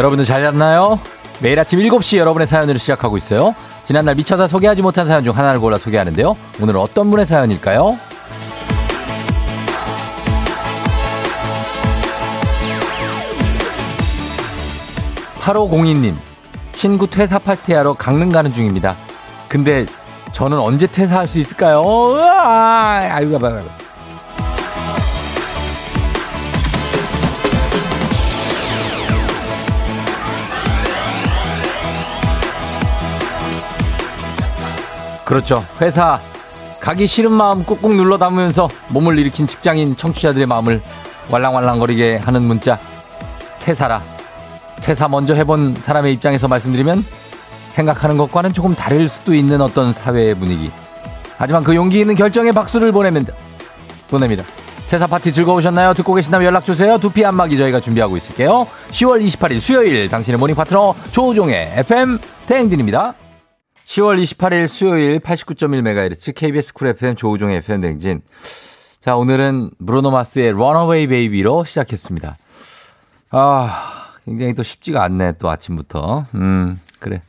여러분들 잘 잤나요? 매일 아침 7시 여러분의 사연으로 시작하고 있어요. 지난날 미쳐서 소개하지 못한 사연 중 하나를 골라 소개하는데요. 오늘은 어떤 분의 사연일까요? 8502님, 친구 퇴사 파티하러 강릉 가는 중입니다. 근데 저는 언제 퇴사할 수 있을까요? 으아! 아이고, 아이고, 아이 그렇죠. 회사 가기 싫은 마음 꾹꾹 눌러 담으면서 몸을 일으킨 직장인 청취자들의 마음을 왈랑왈랑거리게 하는 문자. 퇴사라. 퇴사 먼저 해본 사람의 입장에서 말씀드리면 생각하는 것과는 조금 다를 수도 있는 어떤 사회의 분위기. 하지만 그 용기 있는 결정에 박수를 보냅니다. 보냅니다. 퇴사 파티 즐거우셨나요? 듣고 계신다면 연락주세요. 두피 안마기 저희가 준비하고 있을게요. 10월 28일 수요일 당신의 morning 파트너 조우종의 FM 대행진입니다. 10월 28일 수요일 89.1MHz KBS Cool FM 조우종의 FM 대행진. 자, 오늘은 브루노 마스의 Runaway Baby로 시작했습니다. 아, 굉장히 또 쉽지가 않네, 또 아침부터. 음, 그래.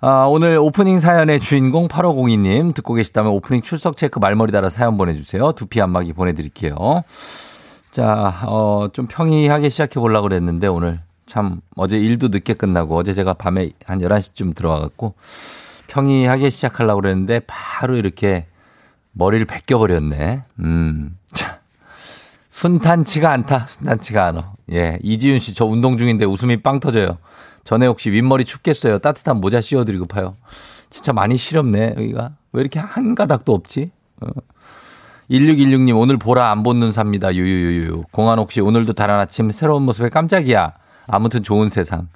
아, 오늘 오프닝 사연의 주인공 8502님 듣고 계시다면 오프닝 출석 체크 말머리 달아 사연 보내주세요. 두피 안마기 보내드릴게요. 자, 어, 좀 평이하게 시작해 보려고 그랬는데 오늘 참 어제 일도 늦게 끝나고 어제 제가 밤에 한 11시쯤 들어와갖고 평이하게 시작하려고 그랬는데 바로 이렇게 머리를 벗겨버렸네. 음, 자. 순탄치가 않다. 순탄치가 않아. 예. 이지윤 씨, 저 운동 중인데 웃음이 빵 터져요. 전에 혹시 윗머리 춥겠어요. 따뜻한 모자 씌워드리고 파요. 진짜 많이 시렵네, 여기가. 왜 이렇게 한 가닥도 없지? 어. 1616님, 오늘 보라 안 본 눈 삽니다. 유유유유. 공한옥 씨, 오늘도 다른 아침 새로운 모습에 깜짝이야. 아무튼 좋은 세상.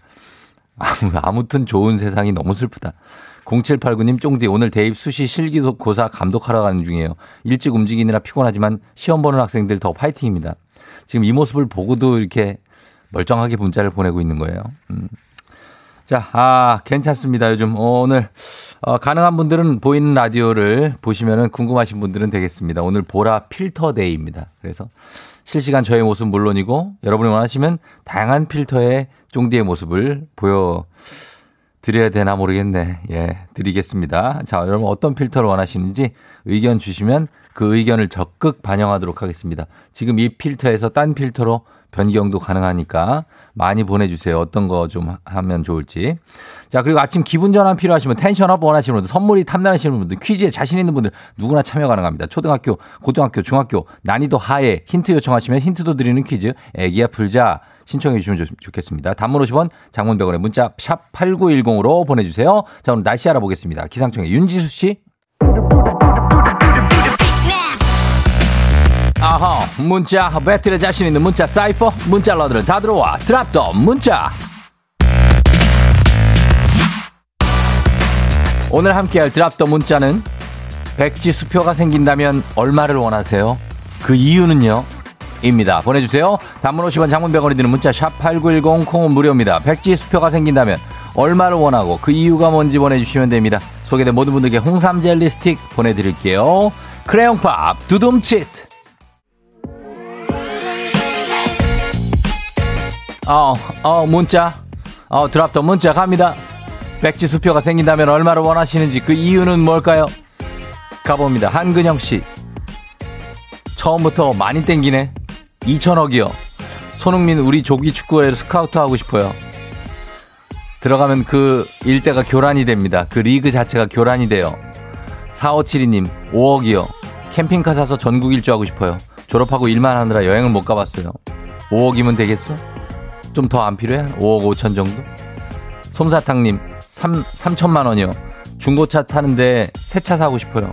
아무튼 좋은 세상이 너무 슬프다. 0789님 쫑디 오늘 대입 수시 실기고사 감독하러 가는 중이에요. 일찍 움직이느라 피곤하지만 시험 보는 학생들 더 파이팅입니다. 지금 이 모습을 보고도 이렇게 멀쩡하게 문자를 보내고 있는 거예요. 음. 자, 아, 괜찮습니다. 요즘 오늘 어, 가능한 분들은 보이는 라디오를 보시면은 궁금하신 분들은 되겠습니다. 오늘 보라 필터 day입니다. 그래서 실시간 저의 모습 물론이고 여러분이 원하시면 다양한 필터의 쫑디의 모습을 보여 드려야 되나 모르겠네. 예, 드리겠습니다. 자, 여러분 어떤 필터를 원하시는지 의견 주시면 그 의견을 적극 반영하도록 하겠습니다. 지금 이 필터에서 딴 필터로 변경도 가능하니까 많이 보내주세요. 어떤 거 좀 하면 좋을지. 자, 그리고 아침 기분 전환 필요하시면 텐션업 원하시는 분들, 선물이 탐나시는 분들, 퀴즈에 자신 있는 분들 누구나 참여 가능합니다. 초등학교, 고등학교, 중학교, 난이도 하에 힌트 요청하시면 힌트도 드리는 퀴즈, 애기야 풀자. 신청해 주시면 좋, 겠습니다 단문 50원, 장문 100원에 문자 샵 8910으로 보내주세요. 자, 오늘 날씨 알아보겠습니다. 기상청의 윤지수 씨. 아하 문자 배틀에 자신 있는 문자 사이퍼 문자 러들은 다 들어와 드랍더 문자 오늘 함께할 드랍더 문자는 백지 수표가 생긴다면 얼마를 원하세요? 그 이유는요? 입니다. 보내주세요. 단문 50원 장문 100원이 드는 문자 샵 8910 콩은 무료입니다. 백지 수표가 생긴다면 얼마를 원하고 그 이유가 뭔지 보내주시면 됩니다. 소개된 모든 분들께 홍삼 젤리 스틱 보내드릴게요. 크레용팝 두둠치 어, 어, 문자. 어, 드랍더 문자 갑니다. 백지 수표가 생긴다면 얼마를 원하시는지 그 이유는 뭘까요? 가봅니다. 한근영 씨. 처음부터 많이 땡기네. 2천억이요. 손흥민 우리 조기 축구회로 스카우트 하고 싶어요. 들어가면 그 일대가 교란이 됩니다. 그 리그 자체가 교란이 돼요. 4572님, 5억이요. 캠핑카 사서 전국 일주 하고 싶어요. 졸업하고 일만 하느라 여행을 못 가봤어요. 5억이면 되겠어? 좀 더 안 필요해? 5억 5천 정도? 솜사탕님, 3, 3천만 원이요. 중고차 타는데 새 차 사고 싶어요.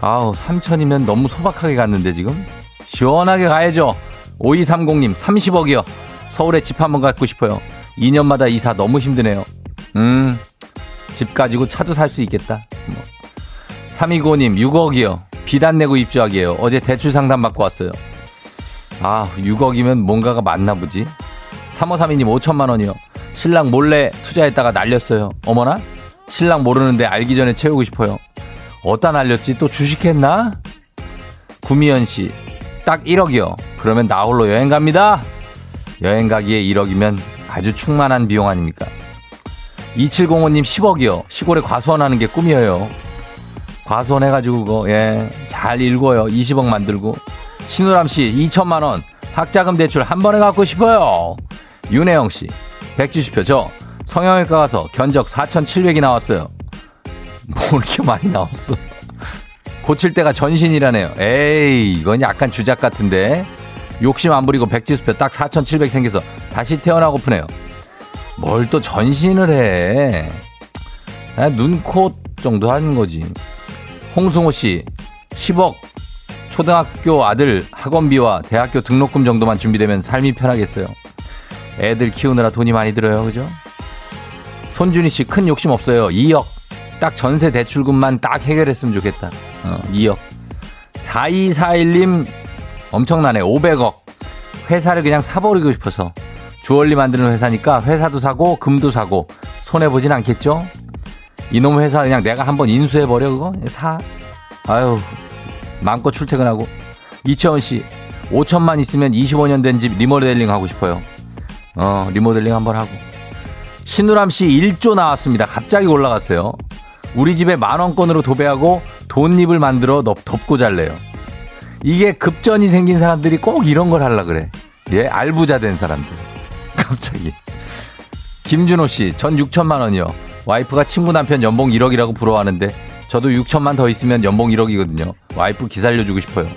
아우, 3천이면 너무 소박하게 갔는데 지금? 시원하게 가야죠. 5230님, 30억이요. 서울에 집 한번 갖고 싶어요. 2년마다 이사 너무 힘드네요. 음, 집 가지고 차도 살 수 있겠다. 뭐. 325님, 6억이요. 비단 내고 입주하기에요. 어제 대출 상담 받고 왔어요. 아, 6억이면 뭔가가 맞나 보지? 3532님 5천만 원이요. 신랑 몰래 투자했다가 날렸어요. 어머나? 신랑 모르는데 알기 전에 채우고 싶어요. 어디다 날렸지? 또 주식했나? 구미연 씨. 딱 1억이요. 그러면 나 홀로 여행 갑니다. 여행 가기에 1억이면 아주 충만한 비용 아닙니까? 2705님 10억이요. 시골에 과수원하는 게 꿈이에요. 과수원 해가지고 그거 예 잘 읽어요. 20억 만들고 신우람 씨 2천만 원 학자금 대출 한 번에 갖고 싶어요. 윤혜영 씨 백주시표 저 성형외과 가서 견적 4,700이 나왔어요. 뭐 이렇게 많이 나왔어. 고칠 때가 전신이라네요. 에이 이건 약간 주작 같은데 욕심 안 부리고 백지수표 딱 4,700 생겨서 다시 태어나고프네요. 뭘 또 전신을 해. 눈, 코 정도 하는 거지. 홍승호 씨, 10억 초등학교 아들 학원비와 대학교 등록금 정도만 준비되면 삶이 편하겠어요. 애들 키우느라 돈이 많이 들어요. 그죠? 손준희 씨, 큰 욕심 없어요. 2억. 딱 전세 대출금만 딱 해결했으면 좋겠다. 어, 2억. 4241님, 엄청나네. 500억. 회사를 그냥 사버리고 싶어서. 주얼리 만드는 회사니까 회사도 사고, 금도 사고, 손해보진 않겠죠? 이놈 회사 그냥 내가 한번 인수해버려, 그거? 사. 아유, 마음껏 출퇴근하고. 이채원 씨, 5천만 있으면 25년 된 집 리모델링 하고 싶어요. 어, 리모델링 한번 하고. 신우람 씨 1조 나왔습니다. 갑자기 올라갔어요. 우리 집에 만 원권으로 도배하고 돈잎을 만들어 덮고 잘래요. 이게 급전이 생긴 사람들이 꼭 이런 걸 하려 그래. 예, 알부자 된 사람들. 갑자기. 김준호 씨, 전 6천만 원이요. 와이프가 친구 남편 연봉 1억이라고 부러워하는데 저도 6천만 더 있으면 연봉 1억이거든요. 와이프 기살려주고 싶어요.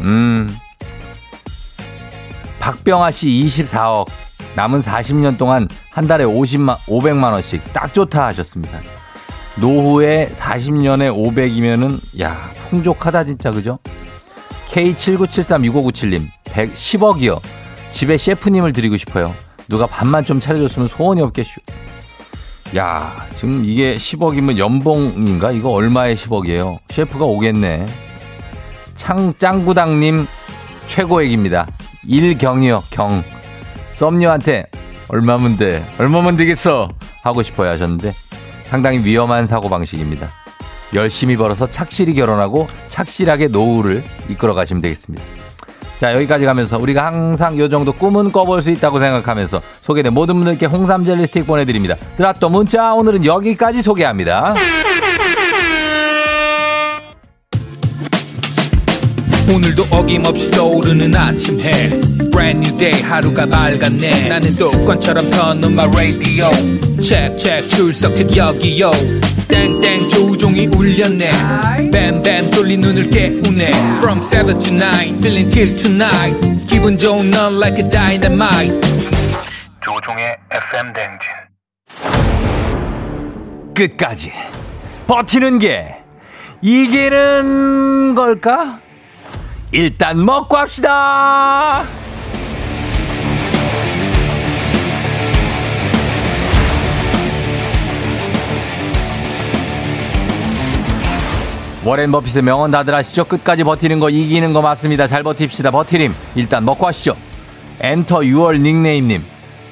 음. 박병아 씨 24억. 남은 40년 동안 한 달에 50만, 500만 원씩 딱 좋다 하셨습니다. 노후에 40년에 500이면은, 야, 풍족하다 진짜, 그죠? K79736597님, 110억이요. 집에 셰프님을 드리고 싶어요. 누가 밥만 좀 차려줬으면 소원이 없겠슈. 야, 지금 이게 10억이면 연봉인가? 이거 얼마의 10억이에요? 셰프가 오겠네. 창, 짱구당님 최고액입니다. 일경이요, 경. 썸녀한테 얼마면 돼? 얼마면 되겠어? 하고 싶어요 하셨는데 상당히 위험한 사고방식입니다. 열심히 벌어서 착실히 결혼하고 착실하게 노후를 이끌어 가시면 되겠습니다. 자, 여기까지 가면서 우리가 항상 요 정도 꿈은 꿔볼 수 있다고 생각하면서 소개된 모든 분들께 홍삼 젤리 스틱 보내드립니다. 드라또 문자 오늘은 여기까지 소개합니다. 오늘도 어김없이 떠오르는 아침 해. Brand new day 하루가 밝았네. 나는 습관처럼 켜놓은 my radio. Check check 출석책 여기요. 땡땡 조종이 울렸네. 뱀뱀 돌린 눈을 깨우네. From 7 to 9 feeling till tonight. 기분 좋은 넌 like a dynamite. 조종의 FM 댕진. 끝까지 버티는 게 이기는 걸까? 일단 먹고 합시다! 워렌 버핏의 명언 다들 아시죠? 끝까지 버티는 거 이기는 거 맞습니다. 잘 버팁시다. 버티림. 일단 먹고 하시죠. 엔터 6월 닉네임님.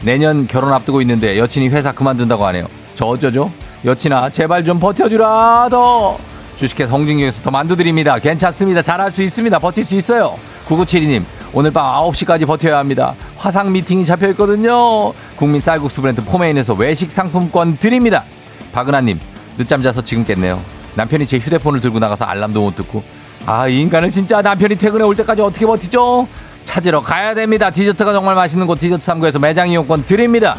내년 결혼 앞두고 있는데 여친이 회사 그만둔다고 하네요. 저 어쩌죠? 여친아 제발 좀 버텨주라 더. 주식회사 홍진경에서 더 만두 드립니다. 괜찮습니다. 잘할 수 있습니다. 버틸 수 있어요. 9972님 오늘 밤 9시까지 버텨야 합니다. 화상 미팅이 잡혀 있거든요. 국민 쌀국수 브랜드 포메인에서 외식 상품권 드립니다. 박은하님 늦잠 자서 지금 깼네요. 남편이 제 휴대폰을 들고 나가서 알람도 못 듣고 아 이 인간을 진짜 남편이 퇴근해 올 때까지 어떻게 버티죠? 찾으러 가야 됩니다. 디저트가 정말 맛있는 곳 디저트 3구에서 매장 이용권 드립니다.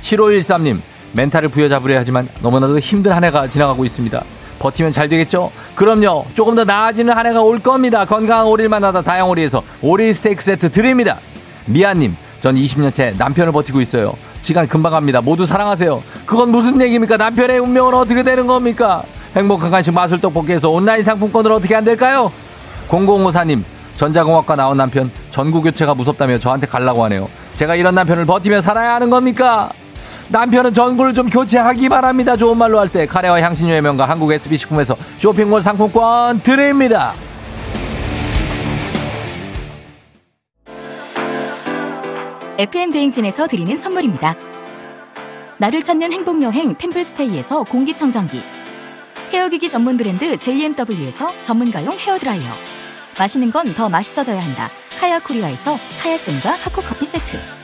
7513님 멘탈을 부여잡으려 하지만 너무나도 힘든 한 해가 지나가고 있습니다. 버티면 잘 되겠죠? 그럼요. 조금 더 나아지는 한 해가 올 겁니다. 건강한 오리를 만나다 다양오리에서 오리 스테이크 세트 드립니다. 미아님, 전 20년째 남편을 버티고 있어요. 시간 금방 갑니다. 모두 사랑하세요. 그건 무슨 얘기입니까? 남편의 운명은 어떻게 되는 겁니까? 행복한 간식 마술 떡볶이에서 온라인 상품권을 어떻게 안 될까요? 0054님, 전자공학과 나온 남편 전구 교체가 무섭다며 저한테 갈라고 하네요. 제가 이런 남편을 버티며 살아야 하는 겁니까? 남편은 전구를 좀 교체하기 바랍니다. 좋은 말로 할 때 카레와 향신료의 명가 한국 SB 식품에서 쇼핑몰 상품권 드립니다. FM 대행진에서 드리는 선물입니다. 나를 찾는 행복여행 템플스테이에서 공기청정기 헤어기기 전문 브랜드 JMW에서 전문가용 헤어드라이어 맛있는 건 더 맛있어져야 한다. 카야코리아에서 카야잼과 하코커피 세트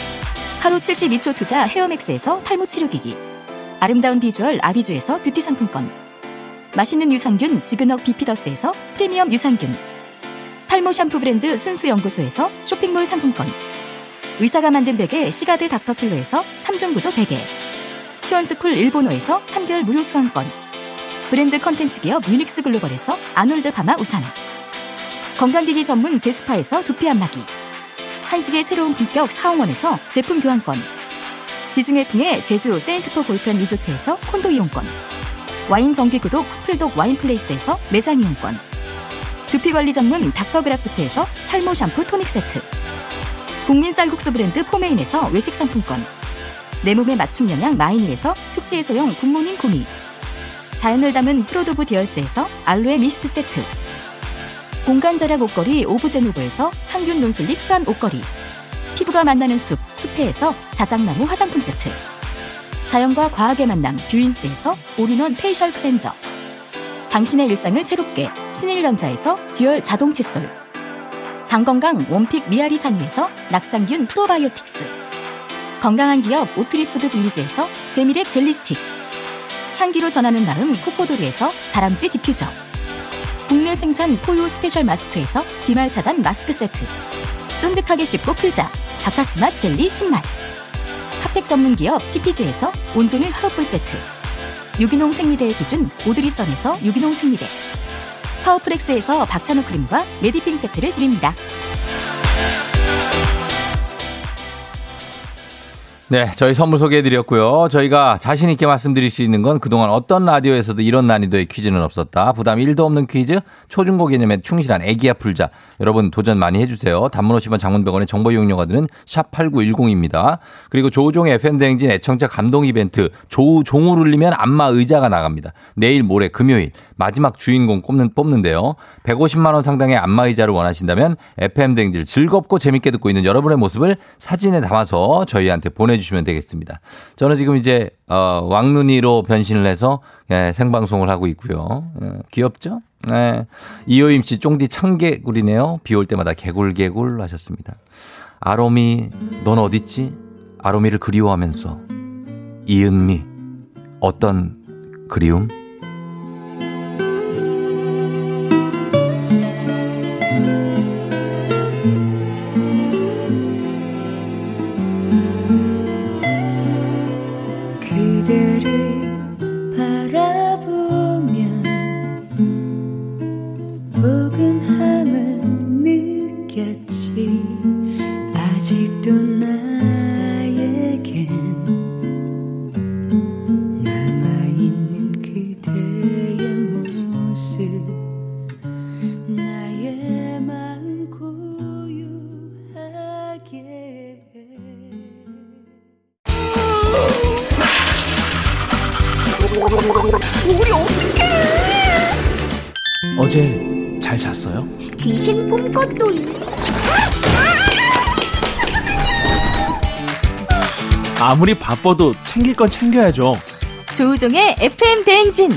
하루 72초 투자 헤어맥스에서 탈모 치료기기. 아름다운 비주얼 아비주에서 뷰티 상품권. 맛있는 유산균 지그넉 비피더스에서 프리미엄 유산균. 탈모 샴푸 브랜드 순수연구소에서 쇼핑몰 상품권. 의사가 만든 베개 시가드 닥터필로에서 3종 구조 베개. 시원스쿨 일본어에서 3개월 무료 수강권. 브랜드 컨텐츠 기업 유닉스 글로벌에서 아놀드 파마 우산. 건강기기 전문 제스파에서 두피 안마기 한식의 새로운 품격 사홍원에서 제품 교환권. 지중해 풍의 제주 세인트포 골프앤 리조트에서 콘도 이용권. 와인 정기구독 풀독 와인플레이스에서 매장 이용권. 두피관리 전문 닥터그라프트에서 탈모 샴푸 토닉 세트. 국민 쌀국수 브랜드 포메인에서 외식 상품권. 내 몸에 맞춤 영양 마이니에서 숙취 해소용 굿모닝 구미. 자연을 담은 프로도브 디얼스에서 알로에 미스트 세트 공간 절약 옷걸이 오브제노브에서 항균 non-slip 수한 옷걸이 피부가 만나는 숲 숲회에서 자작나무 화장품 세트 자연과 과학의 만남 뷰인스에서 all-in-one facial cleanser 당신의 일상을 새롭게 신일전자에서 dual 자동 칫솔 장건강 one pick 미아리 산유에서 낙산균 프로바이오틱스 건강한 기업 오트리푸드 빌리지에서 재미랩 젤리 스틱 향기로 전하는 나름 코코도르에서 다람쥐 디퓨저 국내 생산 포유 스페셜 마스크에서 비말 차단 마스크 세트. 쫀득하게 씹고 풀자. 바카스맛 젤리 10만 핫팩 전문 기업 TPG에서 온종일 화롯불 세트. 유기농 생리대의 기준 오드리선에서 유기농 생리대. 파워프렉스에서 박찬호 크림과 메디핑 세트를 드립니다. 네, 저희 선물 소개해드렸고요. 저희가 자신 있게 말씀드릴 수 있는 건 그동안 어떤 라디오에서도 이런 난이도의 퀴즈는 없었다. 부담 1도 없는 퀴즈, 초중고 개념에 충실한 애기야 풀자. 여러분 도전 많이 해주세요. 단문 50원 장문병원의 정보 이용료가 드는 샵 8910입니다. 그리고 조우종의 FM대행진 애청자 감동 이벤트 조우종을 울리면 안마 의자가 나갑니다. 내일 모레 금요일 마지막 주인공 뽑는, 뽑는데요. 150만 원 상당의 안마 의자를 원하신다면 FM대행진을 즐겁고 재밌게 듣고 있는 여러분의 모습을 사진에 담아서 저희한테 보내주 시면 되겠습니다. 저는 지금 이제 어, 왕눈이로 변신을 해서 예, 생방송을 하고 있고요. 예, 귀엽죠? 네. 이호임 씨 쫑디 청개구리네요. 비 올 때마다 개굴개굴 하셨습니다. 아롬이 넌 어딨지? 아롬이를 그리워하면서 이은미 어떤 그리움? 아무리 바빠도 챙길 건 챙겨야죠. 조우종의 FM 대행진.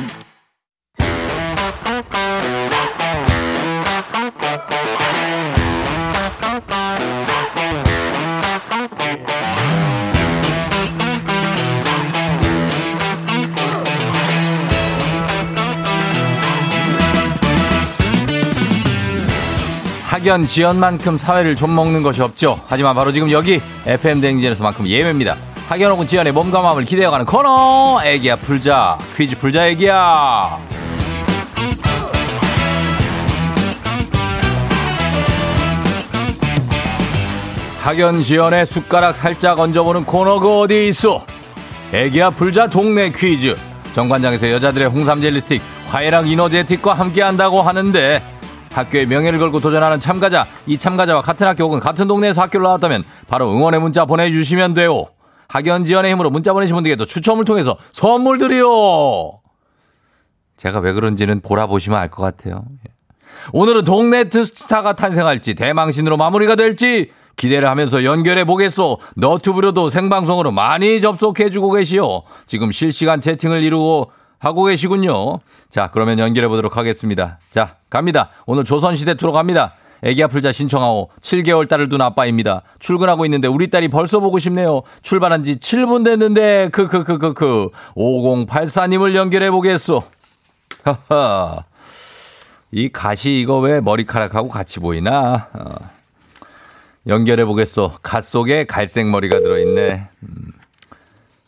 학연 지연만큼 사회를 좀 먹는 것이 없죠. 하지만 바로 지금 여기 FM 대행진에서만큼 예외입니다. 혹은 지연의 몸과 마음을 기대어가는 코너. 애기야 풀자. 퀴즈 풀자 애기야. 학연 지연의 숟가락 살짝 얹어보는 코너가 어디 있어? 애기야 풀자 동네 퀴즈. 정관장에서 여자들의 홍삼 젤리 스틱 화해랑 이너제틱과 함께한다고 하는데 학교의 명예를 걸고 도전하는 참가자, 이 참가자와 같은 학교 혹은 같은 동네에서 학교를 나왔다면 바로 응원의 문자 보내주시면 돼요. 학연 지원의 힘으로 문자 보내신 분들께도 추첨을 통해서 선물 드려요. 제가 왜 그런지는 보라 보시면 알 것 같아요. 예. 오늘은 동네 스타가 탄생할지 대망신으로 마무리가 될지 기대를 하면서 연결해 보겠소. 너튜브로도 생방송으로 많이 접속해 주고 계시오. 지금 실시간 채팅을 이루고 하고 계시군요. 자, 그러면 연결해 보도록 하겠습니다. 자, 갑니다. 오늘 조선시대 투로 갑니다. 애기 아플 자 신청하오. 7개월 딸을 둔 아빠입니다. 출근하고 있는데 우리 딸이 벌써 보고 싶네요. 출발한 지 7분 됐는데 크크크크크 5084님을 연결해 보겠소. 하하. 이 가시 이거 왜 머리카락하고 같이 보이나? 어. 연결해 보겠소. 갓 속에 갈색 머리가 들어있네. 음.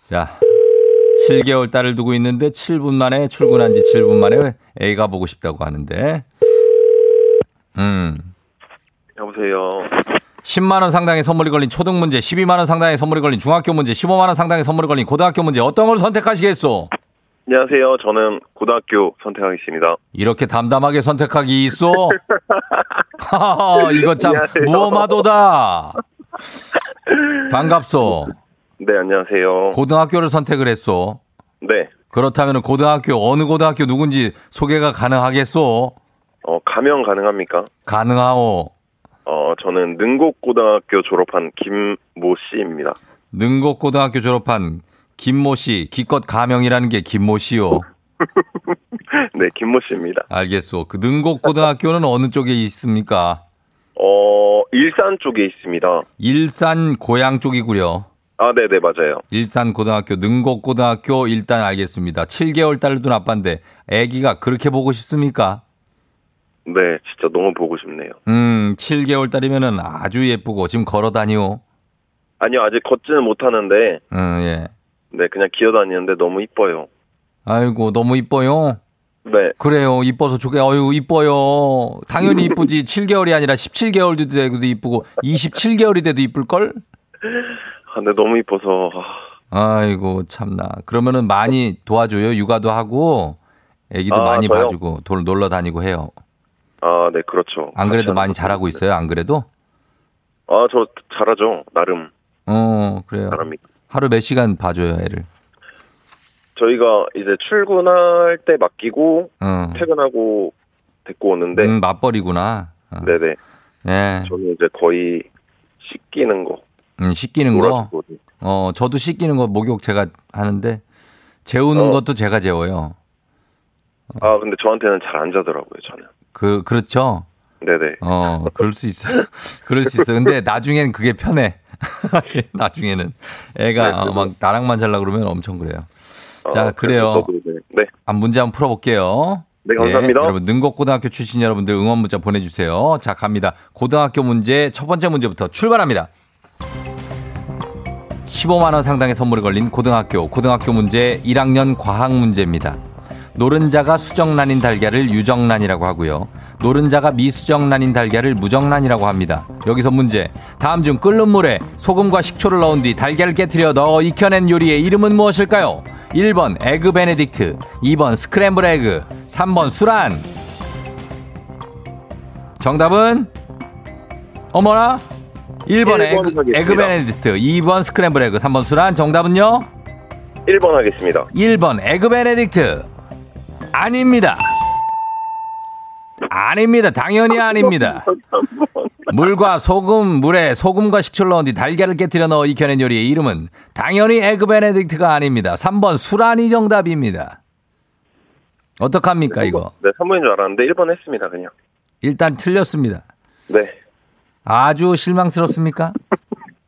자, 7개월 딸을 두고 있는데 7분 만에 출근한 지 7분 만에 애가 보고 싶다고 하는데. 음. 여보세요. 10만 원 상당의 선물이 걸린 초등 문제, 12만 원 상당의 선물이 걸린 중학교 문제, 15만 원 상당의 선물이 걸린 고등학교 문제 어떤 걸 선택하시겠소? 안녕하세요. 저는 고등학교 선택하겠습니다. 이렇게 담담하게 선택하기 있어? 이거 참 안녕하세요. 무엄하도다. 반갑소. 네, 안녕하세요. 고등학교를 선택을 했소. 네. 그렇다면 고등학교 어느 고등학교 누군지 소개가 가능하겠소? 어, 가명 가능합니까? 가능하오. 어, 저는 능곡고등학교 졸업한 김모 씨입니다. 능곡고등학교 졸업한 김모 씨, 기껏 가명이라는 게 김모 씨요. 네, 김모 씨입니다. 알겠소. 그 능곡고등학교는 어느 쪽에 있습니까? 어, 일산 쪽에 있습니다. 일산 고향 쪽이고요. 아, 네, 네, 맞아요. 일산 고등학교, 능곡고등학교 일단 알겠습니다. 7개월 딸을 둔 아빠인데 아기가 그렇게 보고 싶습니까? 네, 진짜 너무 보고 싶네요. 음, 7개월 딸이면은 아주 예쁘고 지금 걸어 다니오. 아니요, 아직 걷지는 못하는데, 음, 예. 네, 그냥 기어 다니는데 너무 이뻐요. 아이고, 너무 이뻐요. 네, 그래요. 이뻐서 좋게, 어유 이뻐요. 당연히 이쁘지. 7개월이 아니라 17개월도 돼도 이쁘고 27개월이 돼도 이쁠 걸? 아, 근데 너무 이뻐서, 아, 아이고, 참나. 그러면은 많이 도와줘요. 육아도 하고, 애기도 아, 많이 저요? 봐주고, 돌 놀러 다니고 해요. 아, 네, 그렇죠. 안 그래도 많이 잘하고 있어요. 안 그래도? 아, 저 잘하죠. 나름 어, 그래요. 잘합니다. 하루 몇 시간 봐줘요, 애를. 저희가 이제 출근할 때 맡기고 어. 퇴근하고 데리고 오는데 음, 맞벌이구나. 어. 네네 네. 저는 이제 거의 씻기는 거 음, 씻기는 거. 어, 저도 씻기는 거 목욕 제가 하는데, 재우는 어. 것도 제가 재워요. 아 근데 저한테는 잘 안 자더라고요 저는 그, 그렇죠. 네네 어, 그럴 수 있어요. 그럴 수 있어. 근데 나중엔 그게 편해. 나중에는. 애가 네, 어, 막 나랑만 잘라 그러면 엄청 그래요. 자, 어, 그래요. 저도 이제- 네 아, 문제 한번 풀어볼게요. 네, 감사합니다. 예, 여러분, 능곡고등학교 출신 여러분들 응원 문자 보내주세요. 자, 갑니다. 고등학교 문제 첫 번째 문제부터 출발합니다. 15만 원 상당의 선물이 걸린 고등학교, 고등학교 문제 1학년 과학 문제입니다. 노른자가 수정란인 달걀을 유정란이라고 하고요. 노른자가 미수정란인 달걀을 무정란이라고 합니다. 여기서 문제. 다음 중 끓는 물에 소금과 식초를 넣은 뒤 달걀을 깨뜨려 넣어 익혀낸 요리의 이름은 무엇일까요? 1번 에그 베네딕트, 2번 스크램블 에그, 3번 수란. 정답은 어머나 1번 일번 에그, 하겠습니다. 에그 베네딕트, 2번 스크램블 에그, 3번 수란. 정답은요? 1번 하겠습니다 1번 에그 베네딕트 아닙니다. 아닙니다. 당연히 아닙니다. 물과 소금, 물에 소금과 식초를 넣은 뒤 달걀을 깨뜨려 넣어 익혀낸 요리의 이름은 당연히 에그 베네딕트가 아닙니다. 3번 수란이 정답입니다. 어떡합니까 이거? 네 3번인 줄 알았는데 1번 했습니다 그냥 일단 틀렸습니다. 네 아주 실망스럽습니까?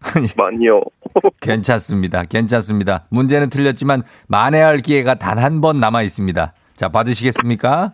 많이요 괜찮습니다. 괜찮습니다. 문제는 틀렸지만 만회할 기회가 단 한 번 남아 있습니다. 자, 받으시겠습니까?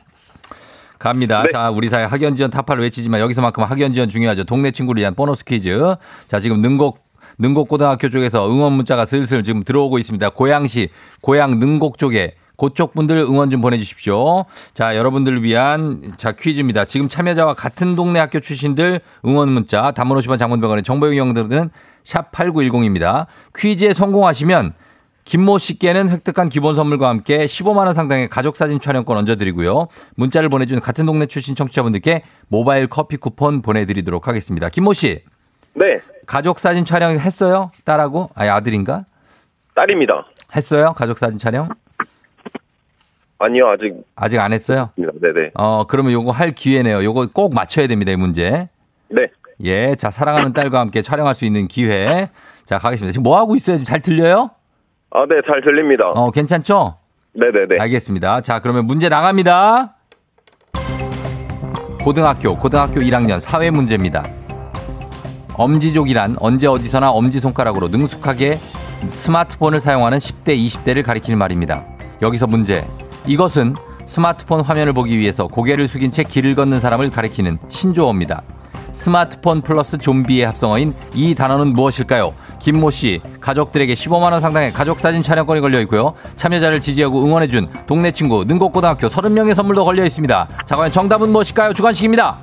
갑니다. 네. 자, 우리 사회 학연지원 타파를 외치지만 여기서만큼 학연지원 중요하죠. 동네 친구를 위한 보너스 퀴즈. 자, 지금 능곡 능곡고등학교 쪽에서 응원 문자가 슬슬 지금 들어오고 있습니다. 고양시, 고양 능곡 쪽에 그쪽 분들 응원 좀 보내주십시오. 자, 여러분들을 위한 자 퀴즈입니다. 지금 참여자와 같은 동네 학교 출신들 응원 문자, 50원 장문병원의 정보용 이용들은 샵 8910입니다. 퀴즈에 성공하시면 김모 씨께는 획득한 기본 선물과 함께 15만 원 상당의 가족 사진 촬영권 얹어드리고요. 문자를 보내준 같은 동네 출신 청취자분들께 모바일 커피 쿠폰 보내드리도록 하겠습니다. 김모 씨, 네 가족 사진 촬영 했어요? 딸하고? 아니 아들인가? 딸입니다. 했어요? 가족 사진 촬영? 아니요, 아직 아직 안 했어요? 네네. 어, 그러면 요거 할 기회네요. 요거 꼭 맞춰야 됩니다, 이 문제. 네. 예, 자, 사랑하는 딸과 함께 촬영할 수 있는 기회. 자, 가겠습니다. 지금 뭐 하고 있어요? 지금 잘 들려요? 아, 네, 잘 들립니다. 어, 괜찮죠? 네네네. 알겠습니다. 자, 그러면 문제 나갑니다. 고등학교, 고등학교 1학년 사회 문제입니다. 엄지족이란 언제 어디서나 엄지손가락으로 능숙하게 스마트폰을 사용하는 10대, 20대를 가리키는 말입니다. 여기서 문제. 이것은 스마트폰 화면을 보기 위해서 고개를 숙인 채 길을 걷는 사람을 가리키는 신조어입니다. 스마트폰 플러스 좀비의 합성어인 이 단어는 무엇일까요? 김모 씨, 가족들에게 15만원 상당의 가족사진 촬영권이 걸려 있고요. 참여자를 지지하고 응원해준 동네 친구 능곡고등학교 30명의 선물도 걸려 있습니다. 자, 과연 정답은 무엇일까요? 주관식입니다.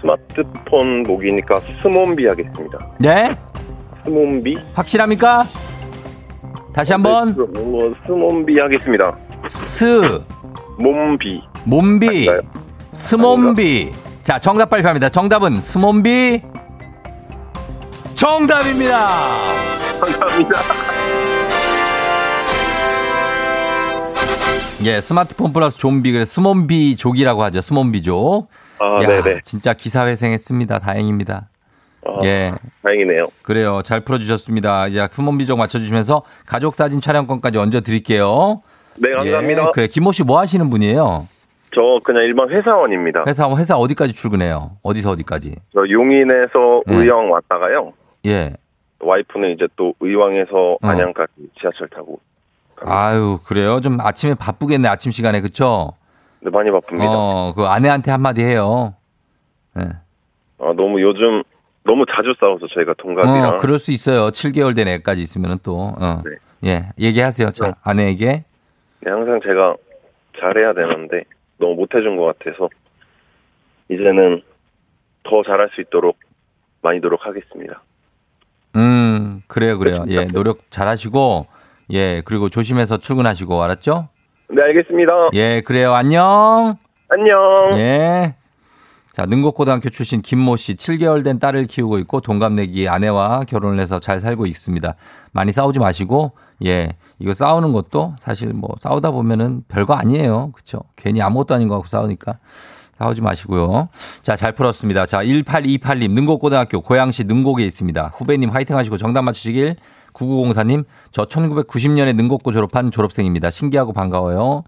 스마트폰 목이니까 스몸비 하겠습니다. 네? 스몸비? 확실합니까? 다시 한번. 네, 어, 스몸비 하겠습니다. 스, 몸비. 몸비. 스몸비. 자, 정답 발표합니다. 정답은 스몸비. 정답입니다. 감사합니다. 예, 스마트폰 플러스 좀비, 그래서 스몸비 족이라고 하죠. 스몸비 족. 아, 야, 네네. 진짜 기사회생했습니다. 다행입니다. 아, 예, 다행이네요. 그래요. 잘 풀어주셨습니다. 이제 스몬비 족 맞춰주시면서 가족 사진 촬영권까지 얹어 드릴게요. 네, 감사합니다. 예, 그래. 김모 씨 뭐 하시는 분이에요? 저 그냥 일반 회사원입니다. 회사, 회사 어디까지 출근해요? 어디서 어디까지? 저 용인에서 네. 의왕 왔다가요. 예. 와이프는 이제 또 의왕에서 어. 안양까지 지하철 타고. 갑니다. 아유, 그래요. 좀 아침에 바쁘겠네, 아침 시간에. 그쵸? 네, 많이 바쁩니다. 어, 그 아내한테 한마디 해요. 예. 아, 너무 요즘 너무 자주 싸워서 저희가 동갑이랑. 어, 그럴 수 있어요. 7개월 된 애까지 있으면 또. 어. 네. 예, 얘기하세요. 자, 네. 아내에게. 네, 항상 제가 잘해야 되는데 너무 못해준 것 같아서 이제는 더 잘할 수 있도록 많이 노력하겠습니다. 음, 그래요, 그래요. 예, 그렇습니다. 노력 잘 하시고, 예, 그리고 조심해서 출근하시고, 알았죠? 네, 알겠습니다. 예, 그래요. 안녕. 안녕. 예. 자, 능곡고등학교 출신 김모 씨, 7개월 된 딸을 키우고 있고, 동갑내기 아내와 결혼을 해서 잘 살고 있습니다. 많이 싸우지 마시고, 예, 이거 싸우는 것도 사실 뭐 싸우다 보면은 별거 아니에요. 그쵸? 괜히 아무것도 아닌 거 갖고 싸우니까. 싸우지 마시고요. 자, 잘 풀었습니다. 자, 1828님, 능곡고등학교 고양시 능곡에 있습니다. 후배님 화이팅 하시고 정답 맞추시길. 9904님, 저 1990년에 능곡고 졸업한 졸업생입니다. 신기하고 반가워요.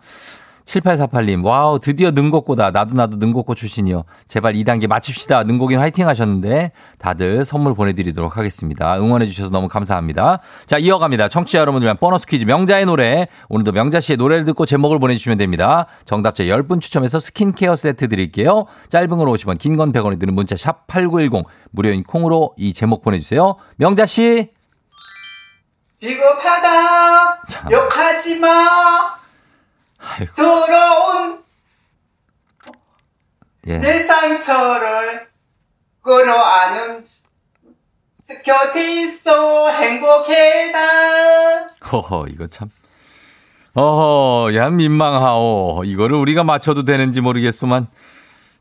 7848님, 와우, 드디어 능곡고다. 나도 나도 능곡고 출신이요. 제발 2단계 맞춥시다. 능곡인 화이팅 하셨는데 다들 선물 보내드리도록 하겠습니다. 응원해주셔서 너무 감사합니다. 자, 이어갑니다. 청취자 여러분들 위한 보너스 퀴즈 명자의 노래. 오늘도 명자 씨의 노래를 듣고 제목을 보내주시면 됩니다. 정답자 10분 추첨해서 스킨케어 세트 드릴게요. 짧은 걸 50원, 긴 건 100원이 드는 문자 샵 8910. 무료인 콩으로 이 제목 보내주세요. 명자 씨. 비겁하다. 참. 욕하지 마. 아이고, 더러운 예. 내 상처를 끌어안은 곁에 있어 행복해다. 허허, 이거 참. 어허, 야, 민망하오. 이거를 우리가 맞춰도 되는지 모르겠소만.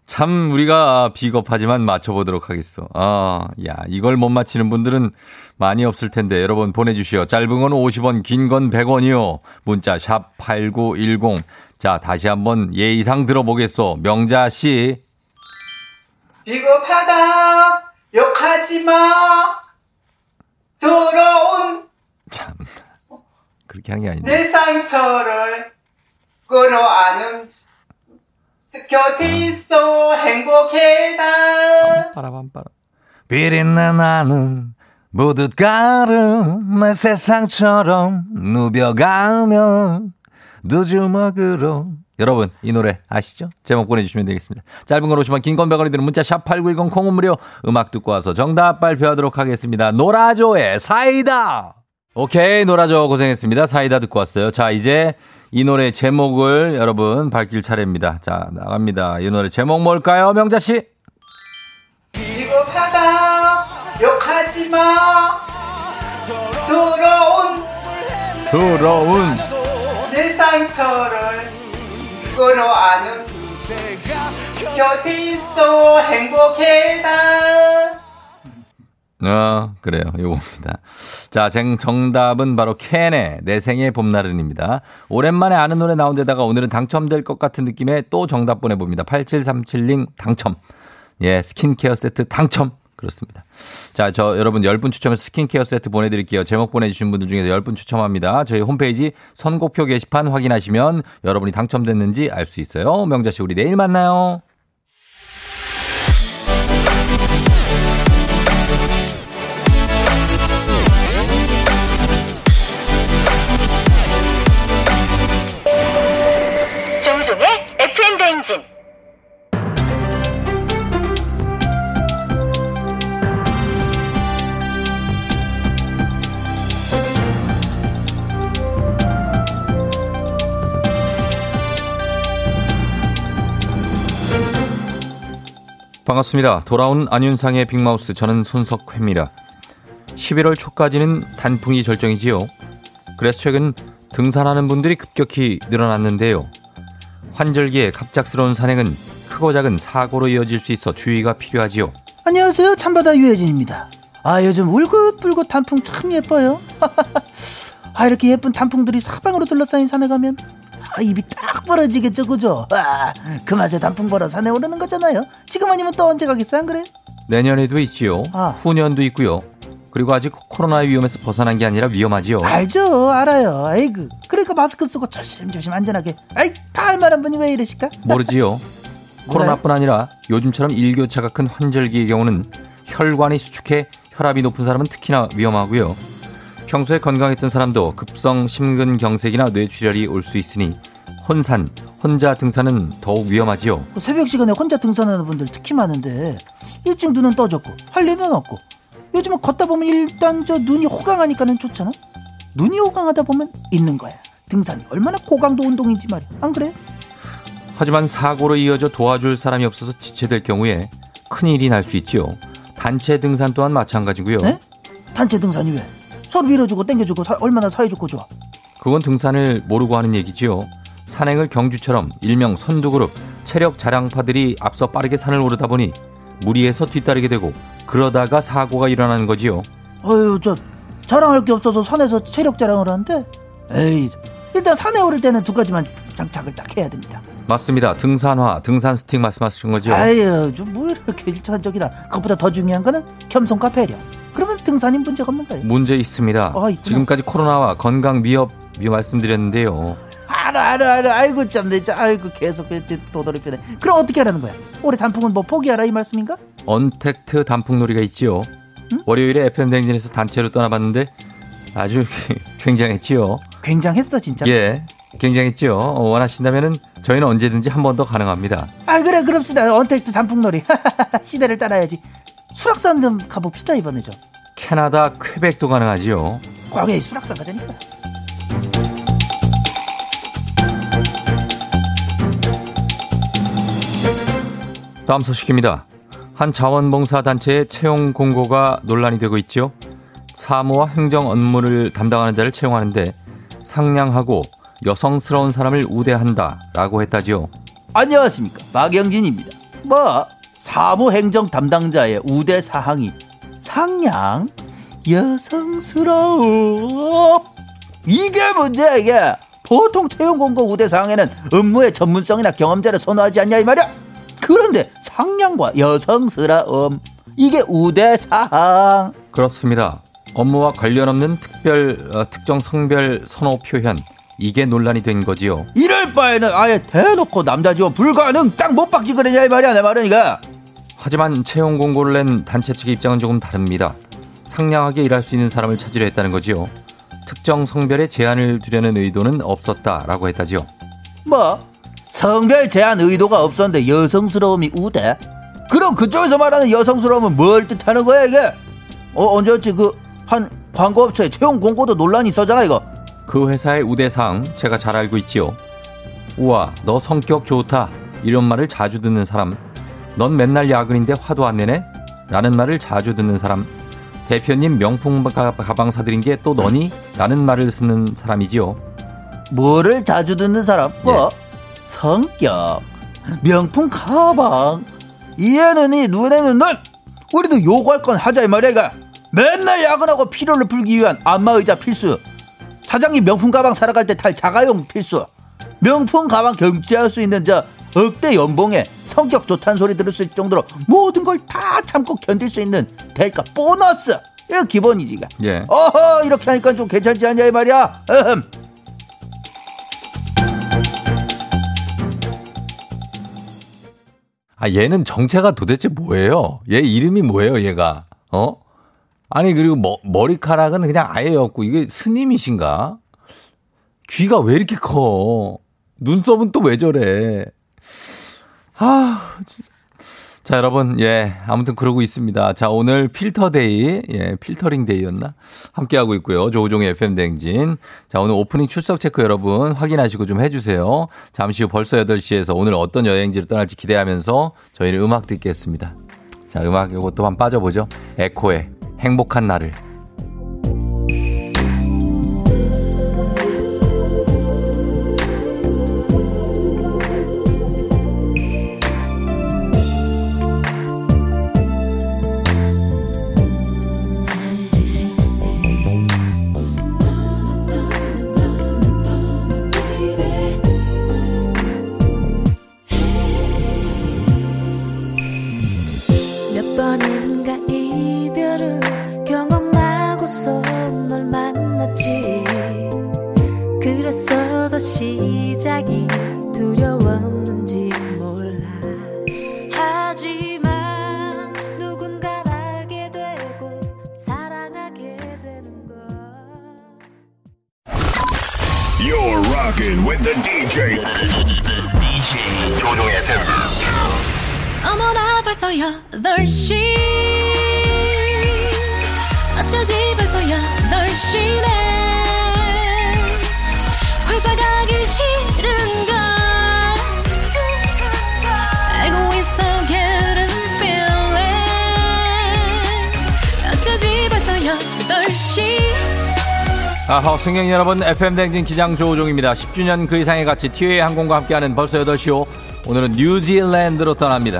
참, 우리가 비겁하지만 맞춰보도록 하겠어. 아, 야, 이걸 못 맞히는 분들은 많이 없을 텐데, 여러분 보내주시오. 짧은 건 50원, 긴 건 100원이요. 문자, 샵 8910. 자, 다시 한번 예의상 들어보겠소. 명자 씨. 비겁하다. 욕하지 마. 더러운 참. 그렇게 하는 게 아닌데. 내 상처를 끌어안은 곁에 있어 행복해다. 빠라밤빠라. 비린내 나는 무드가름 내 세상처럼 누벼가며 두 주먹으로 여러분 이 노래 아시죠? 제목 보내주시면 되겠습니다. 짧은 걸 오시면 긴건 100원이 드는 문자 샵 8910 콩은 무료 음악 듣고 와서 정답 발표하도록 하겠습니다. 노라조의 사이다 오케이 노라조 고생했습니다. 사이다 듣고 왔어요. 자 이제 이 노래 제목을 여러분 밝힐 차례입니다. 자 나갑니다. 이 노래 제목 뭘까요 명자 씨? 비겁하다 욕하지 마 더러운 더러운 내 상처를 끌어안은 곁에 있어 행복해다 어, 그래요. 요겁니다. 자, 정, 정답은 바로 캔의 내 생의 봄날은입니다. 오랜만에 아는 노래 나온 데다가 오늘은 당첨될 것 같은 느낌에 또 정답 보내봅니다. 8737님 당첨. 예, 스킨케어 세트 당첨. 그렇습니다. 자, 저 여러분 10분 추첨해서 스킨케어 세트 보내드릴게요. 제목 보내주신 분들 중에서 10분 추첨합니다. 저희 홈페이지 선곡표 게시판 확인하시면 여러분이 당첨됐는지 알 수 있어요. 명자 씨, 우리 내일 만나요. 반갑습니다. 돌아온 안윤상의 빅마우스 저는 손석회입니다. 11월 초까지는 단풍이 절정이지요. 그래서 최근 등산하는 분들이 급격히 늘어났는데요. 환절기에 갑작스러운 산행은 크고 작은 사고로 이어질 수 있어 주의가 필요하지요. 안녕하세요. 참바다 유혜진입니다. 아, 요즘 울긋불긋 단풍 참 예뻐요. 아, 이렇게 예쁜 단풍들이 사방으로 둘러싸인 산에 가면 아, 입이 딱 벌어지겠죠, 그죠? 아, 그 맛에 단풍 보러 산에 오르는 거잖아요. 지금 아니면 또 언제 가겠어요, 안 그래? 내년에도 있지요. 아. 후년도 있고요. 그리고 아직 코로나 위험에서 벗어난 게 아니라 위험하지요. 알죠, 알아요. 아이고. 그러니까 마스크 쓰고 조심조심 안전하게. 아이, 다 알만한 분이 왜 이러실까? 모르지요. 코로나뿐 아니라 요즘처럼 일교차가 큰 환절기의 경우는 혈관이 수축해 혈압이 높은 사람은 특히나 위험하고요. 평소에 건강했던 사람도 급성 심근경색이나 뇌출혈이 올 수 있으니 혼산, 혼자 등산은 더욱 위험하지요. 새벽 시간에 혼자 등산하는 분들 특히 많은데 일찍 눈은 떠졌고 할 일은 없고 요즘은 걷다 보면 일단 저 눈이 호강하니까는 좋잖아 눈이 호강하다 보면 있는 거야 등산이 얼마나 고강도 운동인지 말이야 안 그래? 하지만 사고로 이어져 도와줄 사람이 없어서 지체될 경우에 큰일이 날 수 있지요. 단체 등산 또한 마찬가지고요. 네? 단체 등산이 왜? 서로 밀어주고 땡겨주고 사- 얼마나 사이 좋고 좋아 그건 등산을 모르고 하는 얘기지요. 산행을 경주처럼 일명 선두그룹 체력 자랑파들이 앞서 빠르게 산을 오르다 보니 무리해서 뒤따르게 되고 그러다가 사고가 일어나는 거지요. 어휴 저 자랑할 게 없어서 산에서 체력 자랑을 하는데 에이 일단 산에 오를 때는 두 가지만 장착을 딱 해야 됩니다 맞습니다. 등산화, 등산 스틱 말씀하시는 거죠. 아유 좀뭐 이렇게 일차원적이다 그것보다 더 중요한 거는 겸손과 배려 그러면 등산이 문제가 없는 거예요 문제 있습니다. 아. 지금까지 코로나와 건강 위협 위 말씀드렸는데요. 알아 알아 알아 아이고 참 내 아이고 계속 도돌이표네 그럼 어떻게 하라는 거야 올해 단풍은 뭐 포기하라 이 말씀인가 언택트 단풍놀이가 있지요. 월요일에 FM 댕진에서 단체로 떠나봤는데 아주 굉장했지요. 굉장했어 진짜 예, 굉장했지요. 어, 원하신다면은 저희는 언제든지 한 번 더 가능합니다. 아 그래 그럽시다 언택트 단풍놀이 시대를 따라야지 수락산 좀 가봅시다 이번에 좀 캐나다 퀘벡도 가능하지요. 거기 수락산 가자니까 다음 소식입니다. 한 자원봉사 단체의 채용 공고가 논란이 되고 있지요. 사무와 행정 업무를 담당하는 자를 채용하는데 상냥하고 여성스러운 사람을 우대한다 라고 했다지요. 안녕하십니까 박영진입니다. 뭐 사무행정 담당자의 우대 사항이 상냥 여성스러움 이게 문제야 이게 보통 채용 공고 우대 사항에는 업무의 전문성이나 경험자를 선호하지 않냐 이 말이야. 그런데 상냥과 여성스러움 이게 우대 사항. 그렇습니다. 업무와 관련 없는 특별 어, 특정 성별 선호 표현 이게 논란이 된 거지요. 이럴 바에는 아예 대놓고 남자 지원 불가능 딱 못 박지 그러냐 이 말이야 내 말은 이거. 하지만 채용 공고를 낸 단체 측의 입장은 조금 다릅니다. 상냥하게 일할 수 있는 사람을 찾으려 했다는 거지요. 특정 성별에 제한을 두려는 의도는 없었다라고 했다지요. 뭐 성별 제한 의도가 없었는데 여성스러움이 우대? 그럼 그쪽에서 말하는 여성스러움은 뭘 뜻하는 거야 이게? 어 언제였지 그 한 광고업체 채용 공고도 논란이 있었잖아 이거. 그 회사의 우대사항 제가 잘 알고 있지요. 우와, 너 성격 좋다. 이런 말을 자주 듣는 사람. 넌 맨날 야근인데 화도 안 내네? 라는 말을 자주 듣는 사람. 대표님 명품 가- 가방 사드린 게 또 너니? 라는 말을 쓰는 사람이지요. 뭐를 자주 듣는 사람? 뭐 성격, 명품 가방, 이해는 이 눈에는 눈. 우리도 요구할 건 하자 이 말이야. 맨날 야근하고 피로를 풀기 위한 안마의자 필수. 사장님 명품 가방 사러 갈 때 탈 자가용 필수. 명품 가방 경치할 수 있는 저 억대 연봉에 성격 좋다는 소리 들을 수 있을 정도로 모든 걸 다 참고 견딜 수 있는 대가 보너스. 이거 기본이지 가. 예. 어허 이렇게 하니까 좀 괜찮지 않냐 이 말이야. 어흠. 아, 얘는 정체가 도대체 뭐예요? 얘 이름이 뭐예요, 얘가? 어? 아니, 그리고 머, 머리카락은 그냥 아예 없고, 이게 스님이신가? 귀가 왜 이렇게 커? 눈썹은 또 왜 저래? 아, 진짜. 자, 여러분, 예, 아무튼 그러고 있습니다. 자, 오늘 필터데이, 예, 필터링 데이였나? 함께하고 있고요. 조우종의 FM대행진. 자, 오늘 오프닝 출석 체크 여러분 확인하시고 좀 해주세요. 잠시 후 벌써 8시에서 오늘 어떤 여행지를 떠날지 기대하면서 저희는 음악 듣겠습니다. 자, 음악 요것도 한번 빠져보죠. 에코의 행복한 날을. 여러분, FM댕진 기장 조우종입니다. 10주년 그 이상의 가치 티웨이 항공과 함께하는 벌써 8시오. 오늘은 뉴질랜드로 떠납니다.